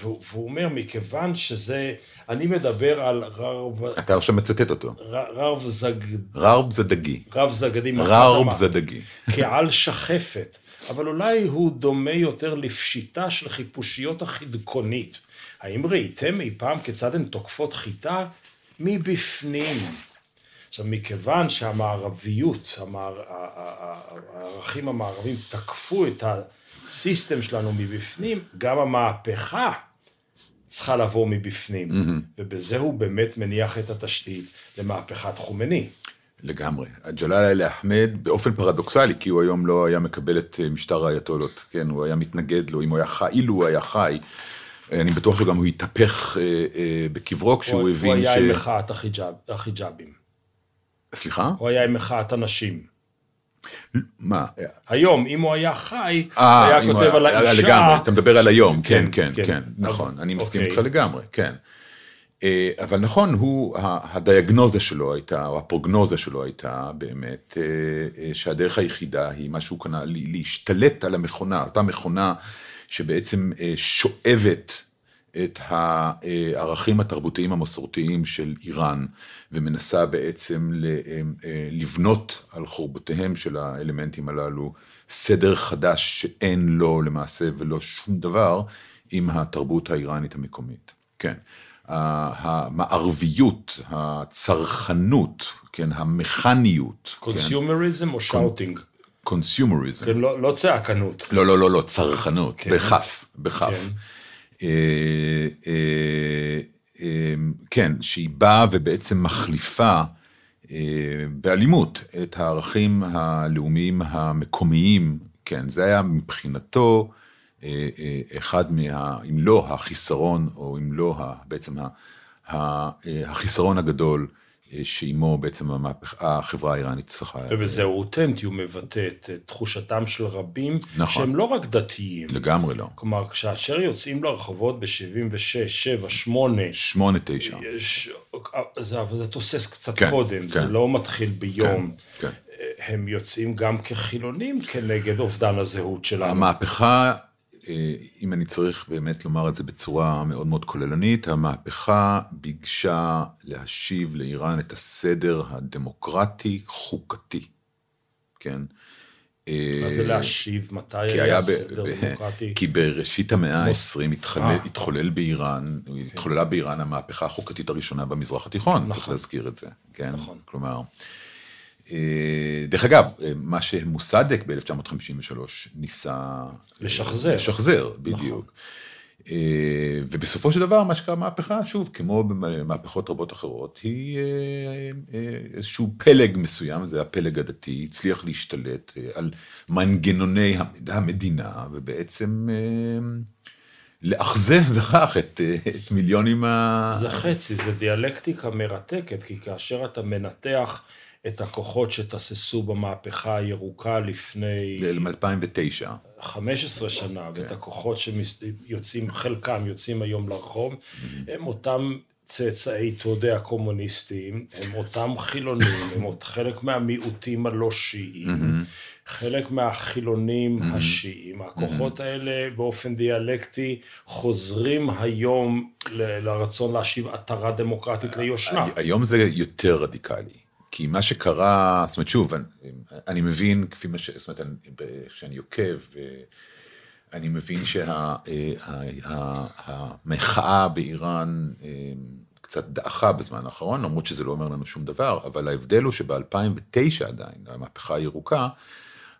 והוא, והוא אומר, מכיוון שזה, אני מדבר על רב... אתה עכשיו מצטט אותו. רב זג... רב זדגי. רב זגדי. רב זדגי. כעל שחפת, אבל אולי הוא דומה יותר לפשיטה של חיפושיות החידקונית. האם ראיתם אי פעם כיצד הן תוקפות חיטה? מבפנים. עכשיו, מכיוון שהמערביות, המער, הערכים המערבים תקפו את הסיסטם שלנו מבפנים, גם המהפכה צריכה לבוא מבפנים, mm-hmm. ובזה הוא באמת מניח את התשתית למהפכת חומני. לגמרי. ג'לאל אל אחמד, באופן פרדוקסלי, כי הוא היום לא היה מקבל את משטר האייתולות, כן, הוא היה מתנגד לו, אם הוא היה חי, אילו הוא היה חי, אני בטוח שגם הוא התהפך אה, אה, בקברו כשהוא הבין ש... הוא היה עם מחאת החיג'אבים. סליחה? הוא היה עם מחאת הנשים. מה? היום, אם הוא היה חי, אה, היה כותב על האישה... לגמרי, אתה מדבר על היום, כן, כן, כן, כן נכון, אני מסכים אוקיי. איתך לגמרי, כן. אבל נכון, הוא, הדיאגנוזה שלו הייתה, או הפרוגנוזה שלו הייתה באמת, שהדרך היחידה היא מה שהוא קנה, להשתלט על המכונה, אותה מכונה שבעצם שואבת את הערכים התרבותיים המסורתיים של איראן, ומנסה בעצם לבנות על חורבותיהם של האלמנטים הללו סדר חדש שאין לו למעשה ולא שום דבר עם התרבות האיראנית המקומית. כן. המערביות, הצרכנות, כן, המכניות. consumerism כן? או שאוטינג? קונסיומריזם. כן, לא, לא צעקנות. לא, לא, לא, לא, צרכנות, כן. בכף, בכף. כן. אה, אה, אה, כן, שהיא באה ובעצם מחליפה באלימות את הערכים הלאומיים המקומיים, כן, זה היה מבחינתו אחד מה, אם לא החיסרון, או אם לא בעצם החיסרון הגדול שעימו בעצם המהפכה, החברה האיראנית צריכה... ובזה הוא אותנטי, הוא מבטא את תחושתם של רבים, נכון. שהם לא רק דתיים. לגמרי לא. כלומר, כאשר יוצאים לרחובות ב-76, 7, 8... 8, 9. יש, זה, זה תוסס קצת כן, קודם, כן. זה לא מתחיל ביום. כן, כן. הם יוצאים גם כחילונים כנגד אובדן הזהות שלנו. המהפכה אה, אם אני צריך באמת לומר את זה בצורה מאוד מאוד כוללנית, המהפכה ביקשה להשיב לאיראן את הסדר הדמוקרטי-חוקתי, כן? מה זה להשיב? מתי היה הסדר דמוקרטי? כי בראשית המאה ה-20 התחולל, אה. התחולל באיראן. אוקיי. התחוללה באיראן המהפכה החוקתית הראשונה במזרח התיכון, נכון. צריך להזכיר את זה, כן? נכון. כלומר, אה, דרך אגב, אה, מה שמוסדק ב-1953 ניסה... אה, לשחזר. לשחזר, בדיוק. נכון. ובסופו של דבר, מה שקרה מהפכה, שוב, כמו במהפכות רבות אחרות, היא איזשהו פלג מסוים, זה הפלג הדתי, הצליח להשתלט על מנגנוני המדינה, ובעצם לאכזב בכך את, את מיליונים ה... זה חצי, זה דיאלקטיקה מרתקת, כי כאשר אתה מנתח... את הכוחות שתססו במהפכה הירוקה לפני... ב-2009. 15 שנה, כן. ואת הכוחות שיוצאים, חלקם יוצאים היום לרחוב, mm-hmm. הם אותם צאצאי, אתה יודע, הקומוניסטים, הם אותם חילונים, הם עוד חלק מהמיעוטים הלא שיעים, mm-hmm. חלק מהחילונים mm-hmm. השיעים. הכוחות mm-hmm. האלה באופן דיאלקטי חוזרים היום ל- לרצון להשיב עטרה דמוקרטית ליושנה. היום זה יותר רדיקלי. כי מה שקרה, זאת אומרת, שוב, אני, אני מבין, כפי מה ש... זאת אומרת, כשאני עוקב, אני מבין שהמחאה שה, באיראן אה, קצת דעכה בזמן האחרון, למרות שזה לא אומר לנו שום דבר, אבל ההבדל הוא שב-2009 עדיין, המהפכה הירוקה,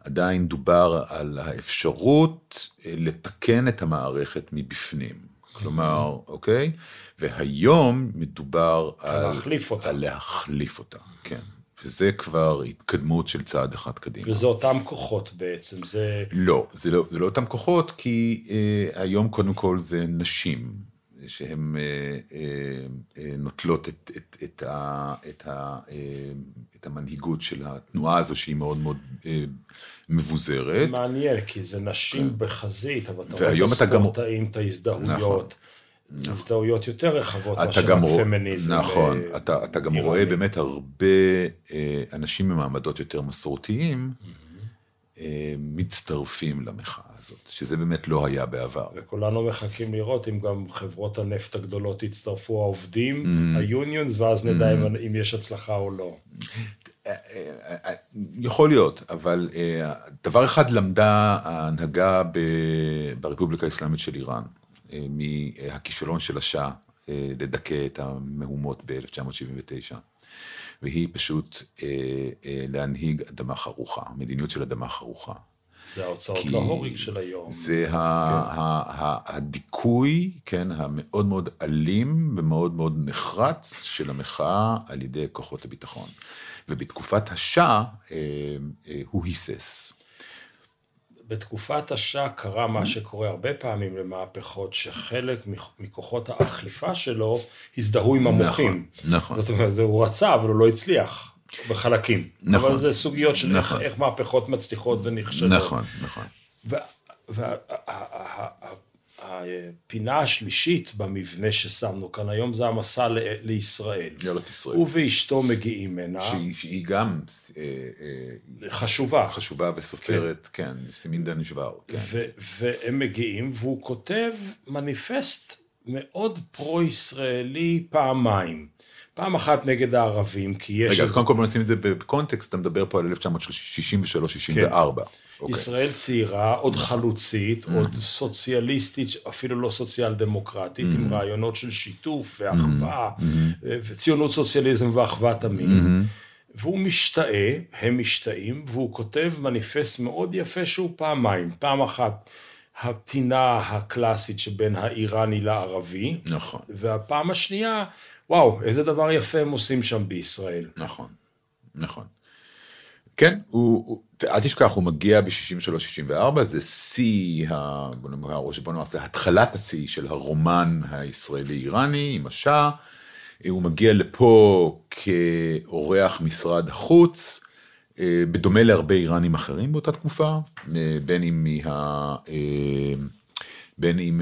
עדיין דובר על האפשרות אה, לתקן את המערכת מבפנים. כלומר, אוקיי? והיום מדובר על... להחליף אותה. על להחליף אותה, כן. וזה כבר התקדמות של צעד אחד קדימה. וזה אותם כוחות בעצם, זה... לא, זה לא, זה לא אותם כוחות, כי אה, היום קודם כל זה נשים, שהן אה, אה, אה, נוטלות את, את, את, ה, את, ה, את המנהיגות של התנועה הזו, שהיא מאוד מאוד מבוזרת. מעניין, כי זה נשים בחזית, אבל אתה רואה את גם- הספורטאים, את ההזדהויות. זה הזדהויות יותר רחבות מאשר הפמיניזם. נכון, אתה, אתה גם איראני. רואה באמת הרבה אנשים ממעמדות יותר מסורתיים מצטרפים למחאה הזאת, שזה באמת לא היה בעבר. וכולנו מחכים לראות אם גם חברות הנפט הגדולות יצטרפו, העובדים, Mm-hmm. ה unions, ואז נדע אם- אם יש הצלחה או לא. אה, אה, אה, יכול להיות, אבל דבר אחד למדה ההנהגה ב- ברפובליקה האסלאמית של איראן, מהכישלון של השאה אה, לדכא את המהומות ב-1979, והיא פשוט אה, אה, להנהיג אדמה חרוכה, מדיניות של אדמה חרוכה. זה ההוצאות להורג של היום. זה ה- הדיכוי, כן, המאוד מאוד אלים ומאוד מאוד נחרץ של המחאה על ידי כוחות הביטחון. ובתקופת השאה אה, אה, הוא היסס. בתקופת השאה קרה מה שקורה הרבה פעמים למהפכות, שחלק מכ- מכוחות האכיפה שלו הזדהו עם המוחים. נכון, נכון. זאת אומרת, הוא רצה, אבל הוא לא הצליח, בחלקים. נכון. אבל זה סוגיות של נכון. איך מהפכות מצליחות ונכשלות. נכון, נכון. והפינה השלישית במבנה ששמנו כאן היום זה המסע לישראל. לארץ ישראל. הוא ואשתו מגיעים הנה, שהיא, שהיא גם אה, אה, חשובה. חשובה וסופרת, כן, סימינדן שוואר. כן. והם מגיעים, והוא כותב מניפסט מאוד פרו-ישראלי פעמיים. פעם אחת נגד הערבים, כי יש... רגע, אז קודם כל בוא נשים את זה בקונטקסט, אתה מדבר פה על 1963-64. אוקיי. ישראל צעירה, עוד חלוצית, עוד סוציאליסטית, אפילו לא סוציאל דמוקרטית, עם רעיונות של שיתוף ואחווה, וציונות סוציאליזם ואחוות עמים. והוא משתאה, הם משתאים, והוא כותב מניפסט מאוד יפה שהוא פעמיים. פעם אחת, הטינה הקלאסית שבין האיראני לערבי, נכון, והפעם השנייה, וואו, איזה דבר יפה הם עושים שם בישראל. נכון, נכון. כן, הוא, הוא, אל תשכח, הוא מגיע ב-63-64, זה שיא, ה- בוא נאמר, או שבוא נאמר, זה התחלת השיא של הרומן הישראלי-איראני עם השאה. הוא מגיע לפה כאורח משרד החוץ, אה, בדומה להרבה איראנים אחרים באותה תקופה, אה, בין אם מה... אה, בין אם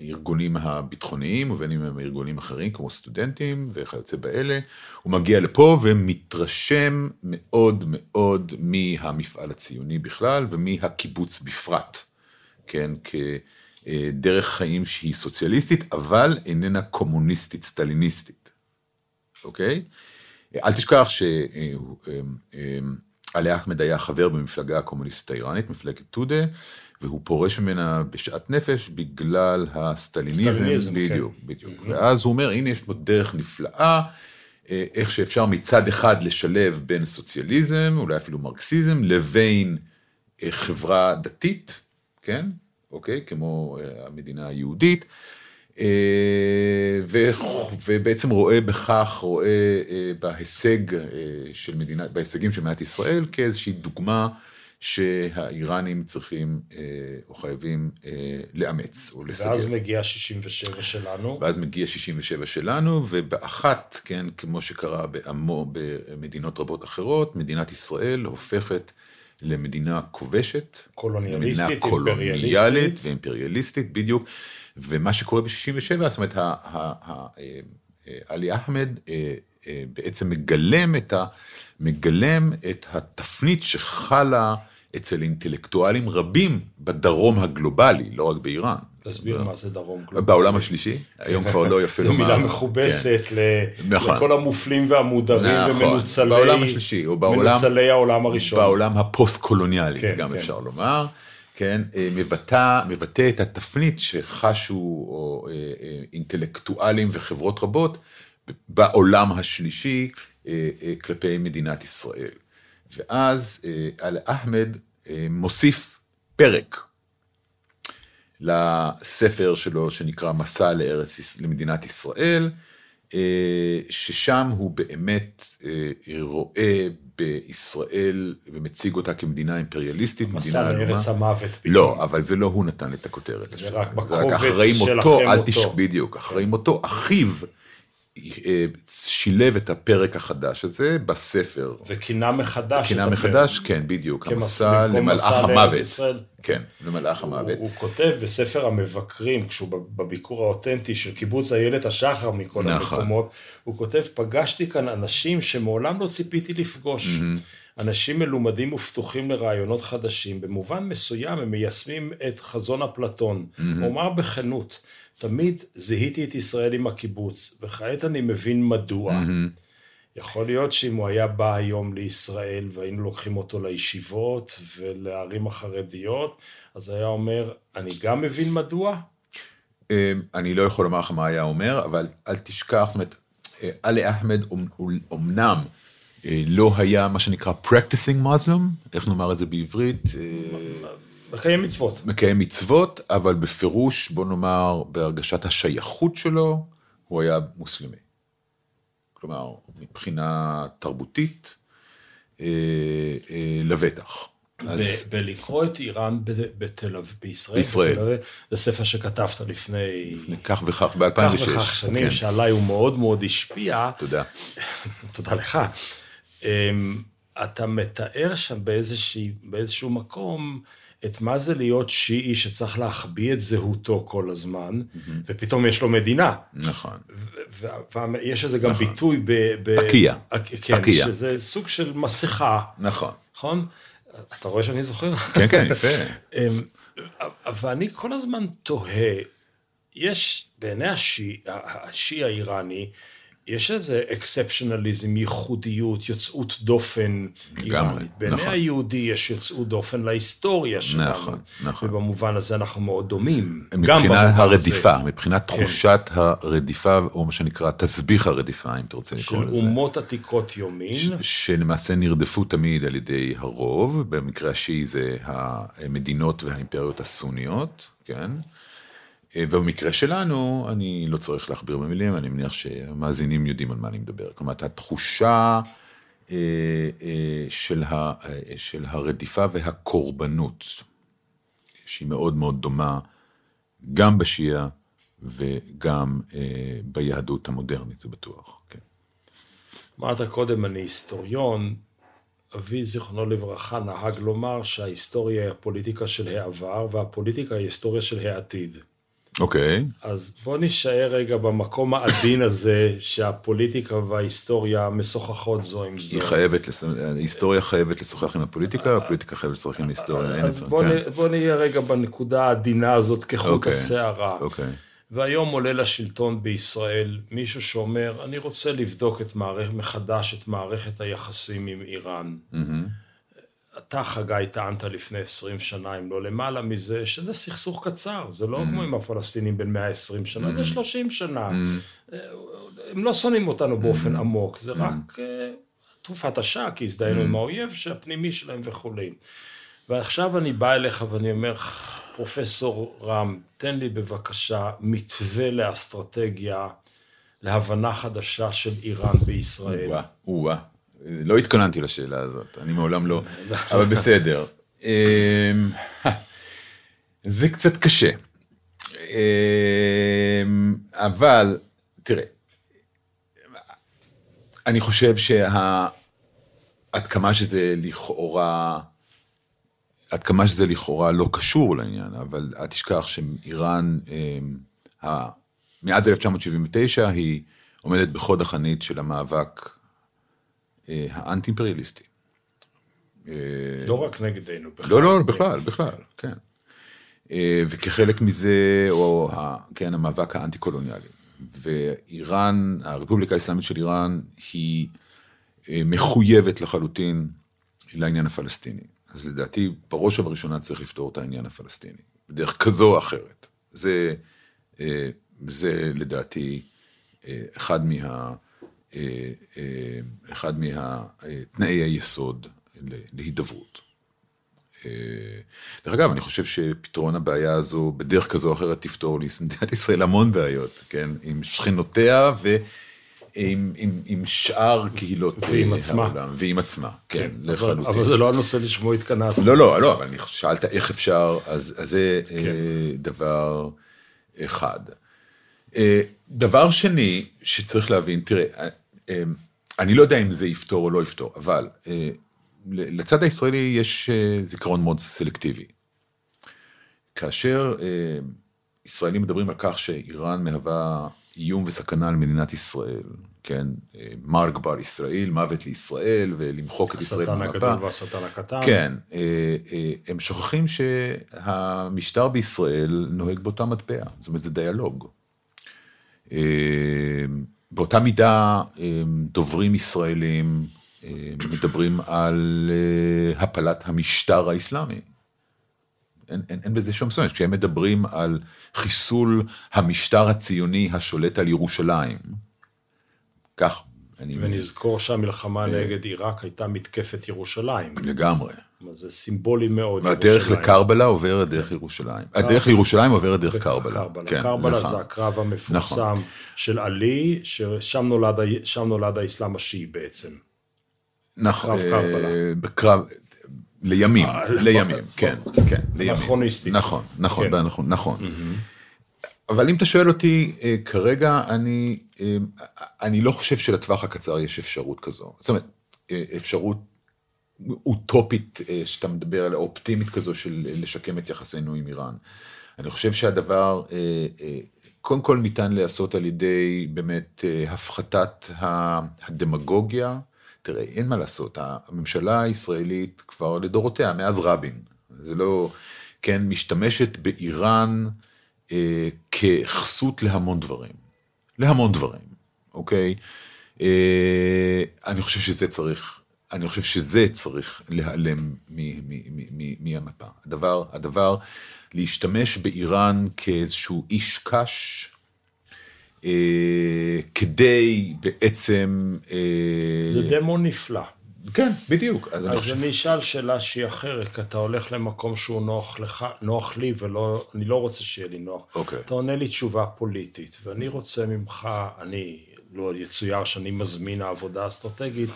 מהארגונים הביטחוניים ובין אם מארגונים אחרים כמו סטודנטים וכיוצא באלה. הוא מגיע לפה ומתרשם מאוד מאוד מהמפעל הציוני בכלל ומהקיבוץ בפרט, כן, כדרך חיים שהיא סוציאליסטית, אבל איננה קומוניסטית סטליניסטית, אוקיי? אל תשכח שעלי אחמד היה חבר במפלגה הקומוניסטית האיראנית, מפלגת טודה, והוא פורש ממנה בשאט נפש בגלל הסטליניזם, סטליניזם, בדיוק, כן. בדיוק. ואז הוא אומר, הנה יש פה דרך נפלאה, אה, איך שאפשר מצד אחד לשלב בין סוציאליזם, אולי אפילו מרקסיזם, לבין אה, חברה דתית, כן? אוקיי? כמו אה, המדינה היהודית. ו- ובעצם רואה בכך, רואה אה, בהישג של מדינה, בהישגים של מדינת ישראל כאיזושהי דוגמה שהאיראנים צריכים אה, או חייבים אה, לאמץ או לסגל. ואז מגיע 67 שלנו. ואז מגיע 67 שלנו, ובאחת, כן, כמו שקרה בעמו, במדינות רבות אחרות, מדינת ישראל הופכת למדינה כובשת. קולוניאליסטית, למדינה קולוניאלית אימפריאליסטית. ואימפריאליסטית, בדיוק. ומה שקורה ב-67, זאת אומרת, ה- ה- ה- אה, עלי אחמד בעצם מגלם את, ה, מגלם את התפנית שחלה אצל אינטלקטואלים רבים בדרום הגלובלי, לא רק באיראן. תסביר מה זה דרום גלובלי. בעולם השלישי, היום כבר לא יפה זו לומר. מילה מכובסת ל- נכון. לכל המופלים והמודרים נכון. ומנוצלי בעולם השלישי, או בעולם- מנוצלי העולם הראשון. בעולם הפוסט-קולוניאלי, כן, גם כן. אפשר לומר, כן, אה, מבטא, מבטא את התפנית שחשו או, אה, אה, אינטלקטואלים וחברות רבות בעולם השלישי כלפי מדינת ישראל. ואז אה, אל אחמד אה, מוסיף פרק לספר שלו שנקרא מסע לארץ, למדינת ישראל, אה, ששם הוא באמת אה, רואה בישראל ומציג אותה כמדינה אימפריאליסטית, מדינה מסע לארץ המוות. לא, אבל זה לא הוא נתן את הכותרת. זה רק בקובץ של מותו, אחרי מותו. בדיוק, אחרי מותו, אחיו אה, שילב את הפרק החדש הזה בספר. וכינה מחדש. את מחדש, כן, בדיוק, המסע למלאך המוות. כן, למלאך הוא, המוות. הוא כותב בספר המבקרים, כשהוא בביקור האותנטי של קיבוץ איילת השחר מכל נכון. המקומות, הוא כותב, פגשתי כאן אנשים שמעולם לא ציפיתי לפגוש. אנשים מלומדים ופתוחים לרעיונות חדשים, במובן מסוים הם מיישמים את חזון אפלטון. הוא אמר בכנות, תמיד זיהיתי את ישראל עם הקיבוץ, וכעת אני מבין מדוע. יכול להיות שאם הוא היה בא היום לישראל והיינו לוקחים אותו לישיבות ולערים החרדיות, אז היה אומר, אני גם מבין מדוע? אה, אני לא יכול לומר לך מה היה אומר, אבל אל תשכח, זאת אומרת, אה, עלי אחמד אומ- אומנם אה, לא היה מה שנקרא practicing Muslim, איך נאמר את זה בעברית? אה, מקיים מצוות. מקיים מצוות, אבל בפירוש, בוא נאמר, בהרגשת השייכות שלו, הוא היה מוסלמי. כלומר, מבחינה תרבותית, אה, אה, לבטח. אז בלקרוא את איראן בתל אביב, בישראל, בישראל. בתל אביב, זה ספר שכתבת לפני כך וכך כך ב-2006. וכך שנים, כן, שעליי הוא מאוד מאוד השפיע. תודה. תודה לך. אמ, אתה מתאר שם באיזושהי, באיזשהו מקום את מה זה להיות שיעי שצריך להחביא את זהותו כל הזמן, ופתאום יש לו מדינה. נכון. ויש לזה גם ביטוי ב... ב- הקייה. כן, הקייה. שזה סוג של מסכה, נכון. נכון? אתה רואה שאני זוכר? כן, כן, יפה. אמ, ואני כל הזמן תוהה, יש בעיני השיעי, השיעי האיראני, יש איזה אקספשנליזם, ייחודיות, יוצאות דופן איראנית. בעיני נכון. היהודי יש יוצאות דופן להיסטוריה שלנו. נכון, נכון. ובמובן הזה אנחנו מאוד דומים. מבחינת במובן הזה. הרדיפה, מבחינת תחושת הרדיפה, או מה שנקרא תסביך הרדיפה, אם אתה רוצה לקרוא של לזה. אומות עתיקות יומין. שלמעשה נרדפו תמיד על ידי הרוב, במקרה השיעי זה המדינות והאימפריות הסוניות, כן? ובמקרה שלנו, אני לא צריך להכביר במילים, אני מניח שהמאזינים יודעים על מה אני מדבר. כלומר, התחושה אה, אה, של, ה, אה, של הרדיפה והקורבנות, שהיא מאוד מאוד דומה, גם בשיעה וגם אה, ביהדות המודרנית, זה בטוח, כן. אמרת קודם, אני היסטוריון. אבי, זיכרונו לברכה, נהג לומר שההיסטוריה היא הפוליטיקה של העבר, והפוליטיקה היא היסטוריה של העתיד. אוקיי. אז בוא נישאר רגע במקום העדין הזה, שהפוליטיקה וההיסטוריה משוחחות זו עם זו. היא חייבת, לס- ההיסטוריה חייבת לשוחח עם הפוליטיקה, הפוליטיקה חייבת לשוחח עם ההיסטוריה. אז בוא, כן. נ- בוא נהיה רגע בנקודה העדינה הזאת כחוט אוקיי, השערה. אוקיי. והיום עולה לשלטון בישראל מישהו שאומר, אני רוצה לבדוק את מערכ... מחדש את מערכת היחסים עם איראן. אתה, חגי, טענת לפני 20 שנה, אם לא למעלה מזה, שזה סכסוך קצר, זה לא כמו עם הפלסטינים בין 120 שנה, זה 30 שנה. הם לא שונאים אותנו באופן עמוק, זה רק אה, תרופת השעה, כי הזדהינו עם האויב הפנימי שלהם וכולי. ועכשיו אני בא אליך ואני אומר, פרופסור רם, תן לי בבקשה מתווה לאסטרטגיה, להבנה חדשה של איראן בישראל. וואה, וואה. לא התכוננתי לשאלה הזאת, אני מעולם לא, אבל בסדר. אמ, זה קצת קשה. אמ, אבל, תראה, אני חושב שה... עד כמה שזה לכאורה, עד כמה שזה לכאורה לא קשור לעניין, אבל אל תשכח שאיראן, אמ, מאז 1979 היא עומדת בחוד החנית של המאבק האנטי-אימפריאליסטי. אה, לא רק נגדנו. בכלל. לא, לא, בכלל, בכלל, כן. אה, וכחלק מזה, או כן, המאבק האנטי-קולוניאלי. ואיראן, הרפובליקה האסלאמית של איראן, היא אה, מחויבת לחלוטין לעניין הפלסטיני. אז לדעתי, בראש ובראשונה צריך לפתור את העניין הפלסטיני, בדרך כזו או אחרת. זה, אה, זה לדעתי אה, אחד מה... אה, אה, אחד מהתנאי היסוד להידברות. אה, דרך אגב, אני חושב שפתרון הבעיה הזו בדרך כזו או אחרת תפתור למדינת ישראל המון בעיות, כן? עם שכנותיה עם, עם, עם שאר קהילות ועם עצמה. העולם, ועם עצמה, כן, אבל, לחלוטין. אבל זה לא הנושא לשמו התכנסנו. לא, לא, לא, אבל אני שאלת איך אפשר, אז, אז זה כן. דבר אחד. אה, דבר שני שצריך להבין, תראה, אה, אה, אני לא יודע אם זה יפתור או לא יפתור, אבל לצד הישראלי יש זיכרון מאוד סלקטיבי. כאשר ישראלים מדברים על כך שאיראן מהווה איום וסכנה על מדינת ישראל, כן, אה, מר גבר ישראל, מוות לישראל, ולמחוק את ישראל השטן מהמפה. הגדול והשטן הקטן. כן, הם שוכחים שהמשטר בישראל נוהג באותה מטבע, זאת אומרת זה דיאלוג. אה, באותה מידה אה, דוברים ישראלים אה, מדברים על אה, הפלת המשטר האסלאמי. אין, אין, אין בזה שום סמכות, כשהם מדברים על חיסול המשטר הציוני השולט על ירושלים, כך, אני ונזכור שהמלחמה נגד עיראק הייתה מתקפת ירושלים. לגמרי. זה סימבולי מאוד. אה, לקרבלה עוברת דרך ירושלים. הדרך לירושלים עוברת דרך קרבלה. קרבלה. כן, נכון. זה הקרב המפורסם של עלי, ששם נולד, האסלאם השיעי בעצם. נכון, קרב קרבלה. אה, בקרב, לימים, אה, לימים, כן, כן, לימים. נכון, נכון, כן. נכון, נכון. אבל אם אתה שואל אותי, אה, כרגע אני, אה, אני לא חושב שלטווח הקצר יש אפשרות כזו. זאת אומרת, אה, אפשרות אוטופית, שאתה מדבר עליה, אופטימית כזו של לשקם את יחסינו עם איראן. אני חושב שהדבר, קודם כל ניתן להיעשות על ידי באמת הפחתת הדמגוגיה. תראה, אין מה לעשות, הממשלה הישראלית כבר לדורותיה, מאז רבין, זה לא, כן, משתמשת באיראן אה, ככסות להמון דברים. להמון דברים, אוקיי? אה, אני חושב שזה צריך, אני חושב שזה צריך להיעלם מהמפה. הדבר, הדבר, להשתמש באיראן כאיזשהו איש קש, אה, כדי בעצם... אה, זה דמון נפלא. כן, בדיוק. אז אני אז חושב... אני אשאל שאלה שהיא אחרת, כי אתה הולך למקום שהוא נוח לך, נוח לי, ואני לא רוצה שיהיה לי נוח. אוקיי. אתה עונה לי תשובה פוליטית, ואני רוצה ממך, אני, לא יצויר שאני מזמין העבודה אסטרטגית,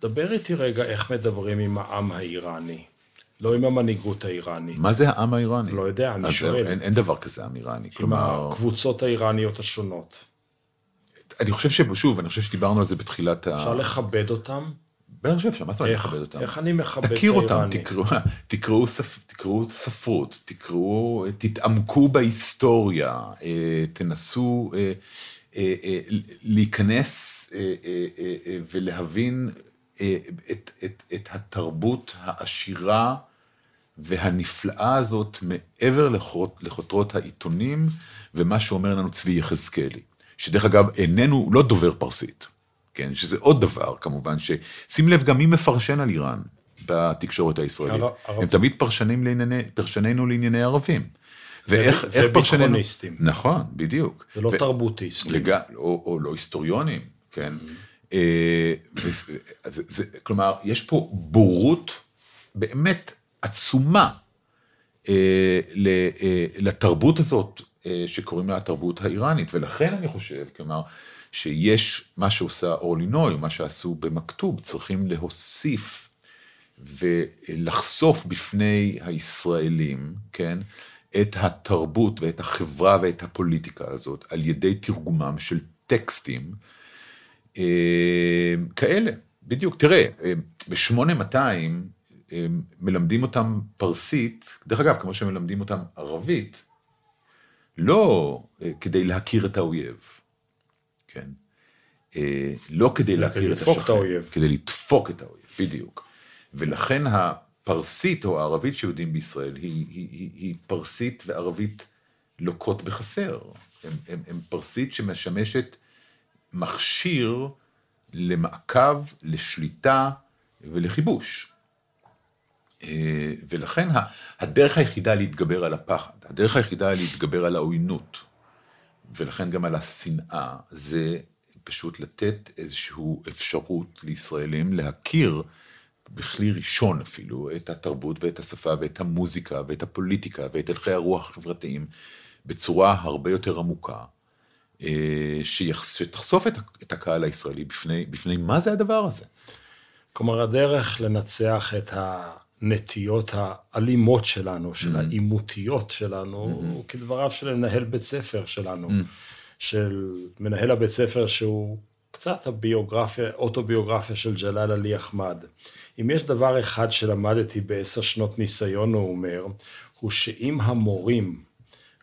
דבר איתי רגע איך מדברים עם העם האיראני, לא עם המנהיגות האיראנית. מה זה העם האיראני? לא יודע, אני שואל. אין, אין דבר כזה עם איראני. כלומר, הקבוצות האיראניות השונות. אני חושב ששוב, אני חושב שדיברנו על זה בתחילת ה... אפשר לכבד אותם? חושב שם, מה זאת אומרת לכבד אותם? איך אני מכבד את תכיר אותם? תקראו, תקראו, ספ, תקראו ספרות, תקראו, תתעמקו בהיסטוריה, אה, תנסו אה, אה, להיכנס ולהבין את, את, את התרבות העשירה והנפלאה הזאת מעבר לחוט- לחותרות העיתונים ומה שאומר לנו צבי יחזקאלי, שדרך אגב איננו, לא דובר פרסית, כן, שזה עוד דבר כמובן, ששים לב גם מי מפרשן על איראן בתקשורת הישראלית, ערב- הם תמיד פרשנים לענייני, פרשנינו לענייני ערבים. ואיך איך פרשנינו... וביטחוניסטים. נכון, בדיוק. זה לא ו- תרבוטיסטים. לג... או, או לא היסטוריונים, כן? אה, וזה- זה, זה, כלומר, יש פה בורות באמת עצומה אה, אה, לתרבות הזאת אה, שקוראים לה התרבות האיראנית, ולכן אני חושב, כלומר, שיש מה שעושה אורלי נוי, מה שעשו במכתוב, צריכים להוסיף ולחשוף בפני הישראלים, כן, את התרבות ואת החברה ואת הפוליטיקה הזאת על ידי תרגומם של טקסטים אה, כאלה, בדיוק. תראה, אה, ב-8200 אה, מלמדים אותם פרסית, דרך אגב, כמו שמלמדים אותם ערבית, לא כדי להכיר את האויב, כן? אה, לא כדי אלא להכיר כדי את השכן, את האויב. כדי לדפוק את האויב, בדיוק. ולכן הפרסית או הערבית שיודעים בישראל היא, היא, היא, היא פרסית וערבית לוקות בחסר. הם, הם, הם פרסית שמשמשת מכשיר למעקב, לשליטה ולכיבוש. אה, ולכן הדרך היחידה להתגבר על הפחד, הדרך היחידה להתגבר על העוינות, ולכן גם על השנאה, זה פשוט לתת איזושהי אפשרות לישראלים להכיר בכלי ראשון אפילו את התרבות ואת השפה ואת המוזיקה ואת הפוליטיקה ואת הלכי הרוח החברתיים בצורה הרבה יותר עמוקה. אה, שתחשוף את הקהל הישראלי בפני, בפני מה זה הדבר הזה. כלומר, הדרך לנצח את הנטיות האלימות שלנו, של mm-hmm. העימותיות שלנו, mm-hmm. כדבריו של מנהל בית ספר שלנו, mm-hmm. של מנהל הבית ספר שהוא קצת הביוגרפיה, אוטוביוגרפיה של ג'לאל עלי אחמד. אם יש דבר אחד שלמדתי בעשר שנות ניסיון, הוא אומר, הוא שאם המורים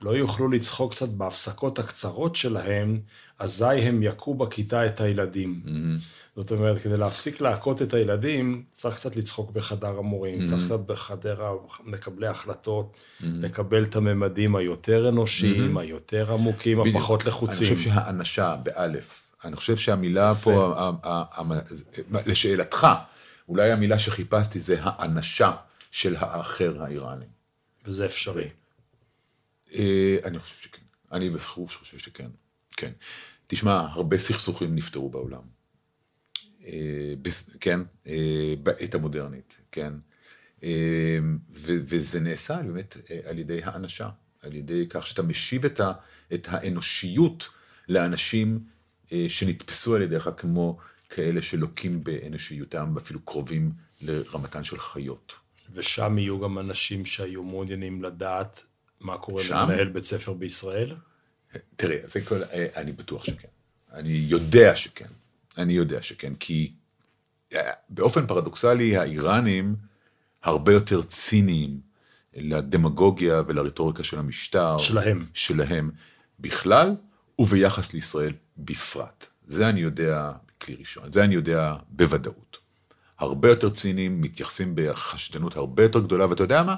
לא יוכלו לצחוק קצת בהפסקות הקצרות שלהם, אזי הם יכו בכיתה את הילדים. Mm-hmm. זאת אומרת, כדי להפסיק להכות את הילדים, צריך קצת לצחוק בחדר המורים, mm-hmm. צריך קצת בחדר מקבלי ההחלטות, mm-hmm. לקבל את הממדים היותר אנושיים, mm-hmm. היותר עמוקים, בדיוק. הפחות לחוצים. אני חושב שהאנשה, באלף, אני חושב שהמילה פה, לשאלתך, אולי המילה שחיפשתי זה האנשה של האחר האיראני. וזה אפשרי. אה, אני חושב שכן. אני בפירוש חושב שכן. כן. תשמע, הרבה סכסוכים נפתרו בעולם. אה, כן, אה, בעת המודרנית, כן. וזה נעשה באמת על ידי האנשה, על ידי כך שאתה משיב את, ה, את האנושיות לאנשים שנתפסו על ידיך כמו כאלה שלוקים באנושיותם, ואפילו קרובים לרמתן של חיות. ושם יהיו גם אנשים שהיו מעוניינים לדעת מה קורה שם? למנהל בית ספר בישראל? תראה, זה כל, אני בטוח שכן. אני יודע שכן. אני יודע שכן, כי אה, באופן פרדוקסלי, האיראנים הרבה יותר ציניים לדמגוגיה ולרטוריקה של המשטר. שלהם. שלהם בכלל, וביחס לישראל בפרט. זה אני יודע כלי ראשון, זה אני יודע בוודאות. הרבה יותר ציניים, מתייחסים בחשדנות הרבה יותר גדולה, ואתה יודע מה?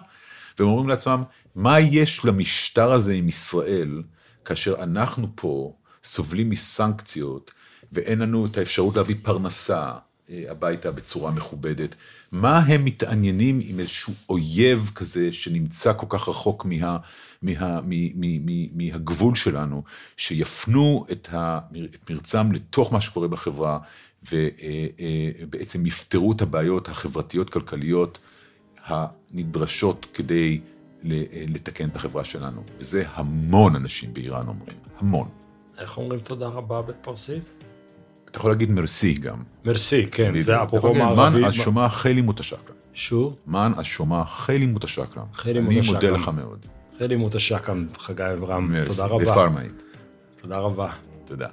והם אומרים לעצמם, מה יש למשטר הזה עם ישראל, כאשר אנחנו פה סובלים מסנקציות, ואין לנו את האפשרות להביא פרנסה אה, הביתה בצורה מכובדת? מה הם מתעניינים עם איזשהו אויב כזה שנמצא כל כך רחוק מה, מה, מה, מה, מה, מהגבול שלנו, שיפנו את, ה, את מרצם לתוך מה שקורה בחברה, ובעצם אה, אה, יפתרו את הבעיות החברתיות-כלכליות הנדרשות כדי לתקן את החברה שלנו. וזה המון אנשים באיראן אומרים, המון. איך אומרים תודה רבה בפרסית? אתה יכול להגיד מרסי גם. מרסי, כן, זה אפרופו מערבי. מן השומע חיילי מותשקרם. שוב? מן השומע חיילי מותשקרם. חיילי מותשקרם. אני מודה לך מאוד. חיילי מותשקרם, חגי אברהם, תודה רבה. בפרמאית. תודה רבה. תודה.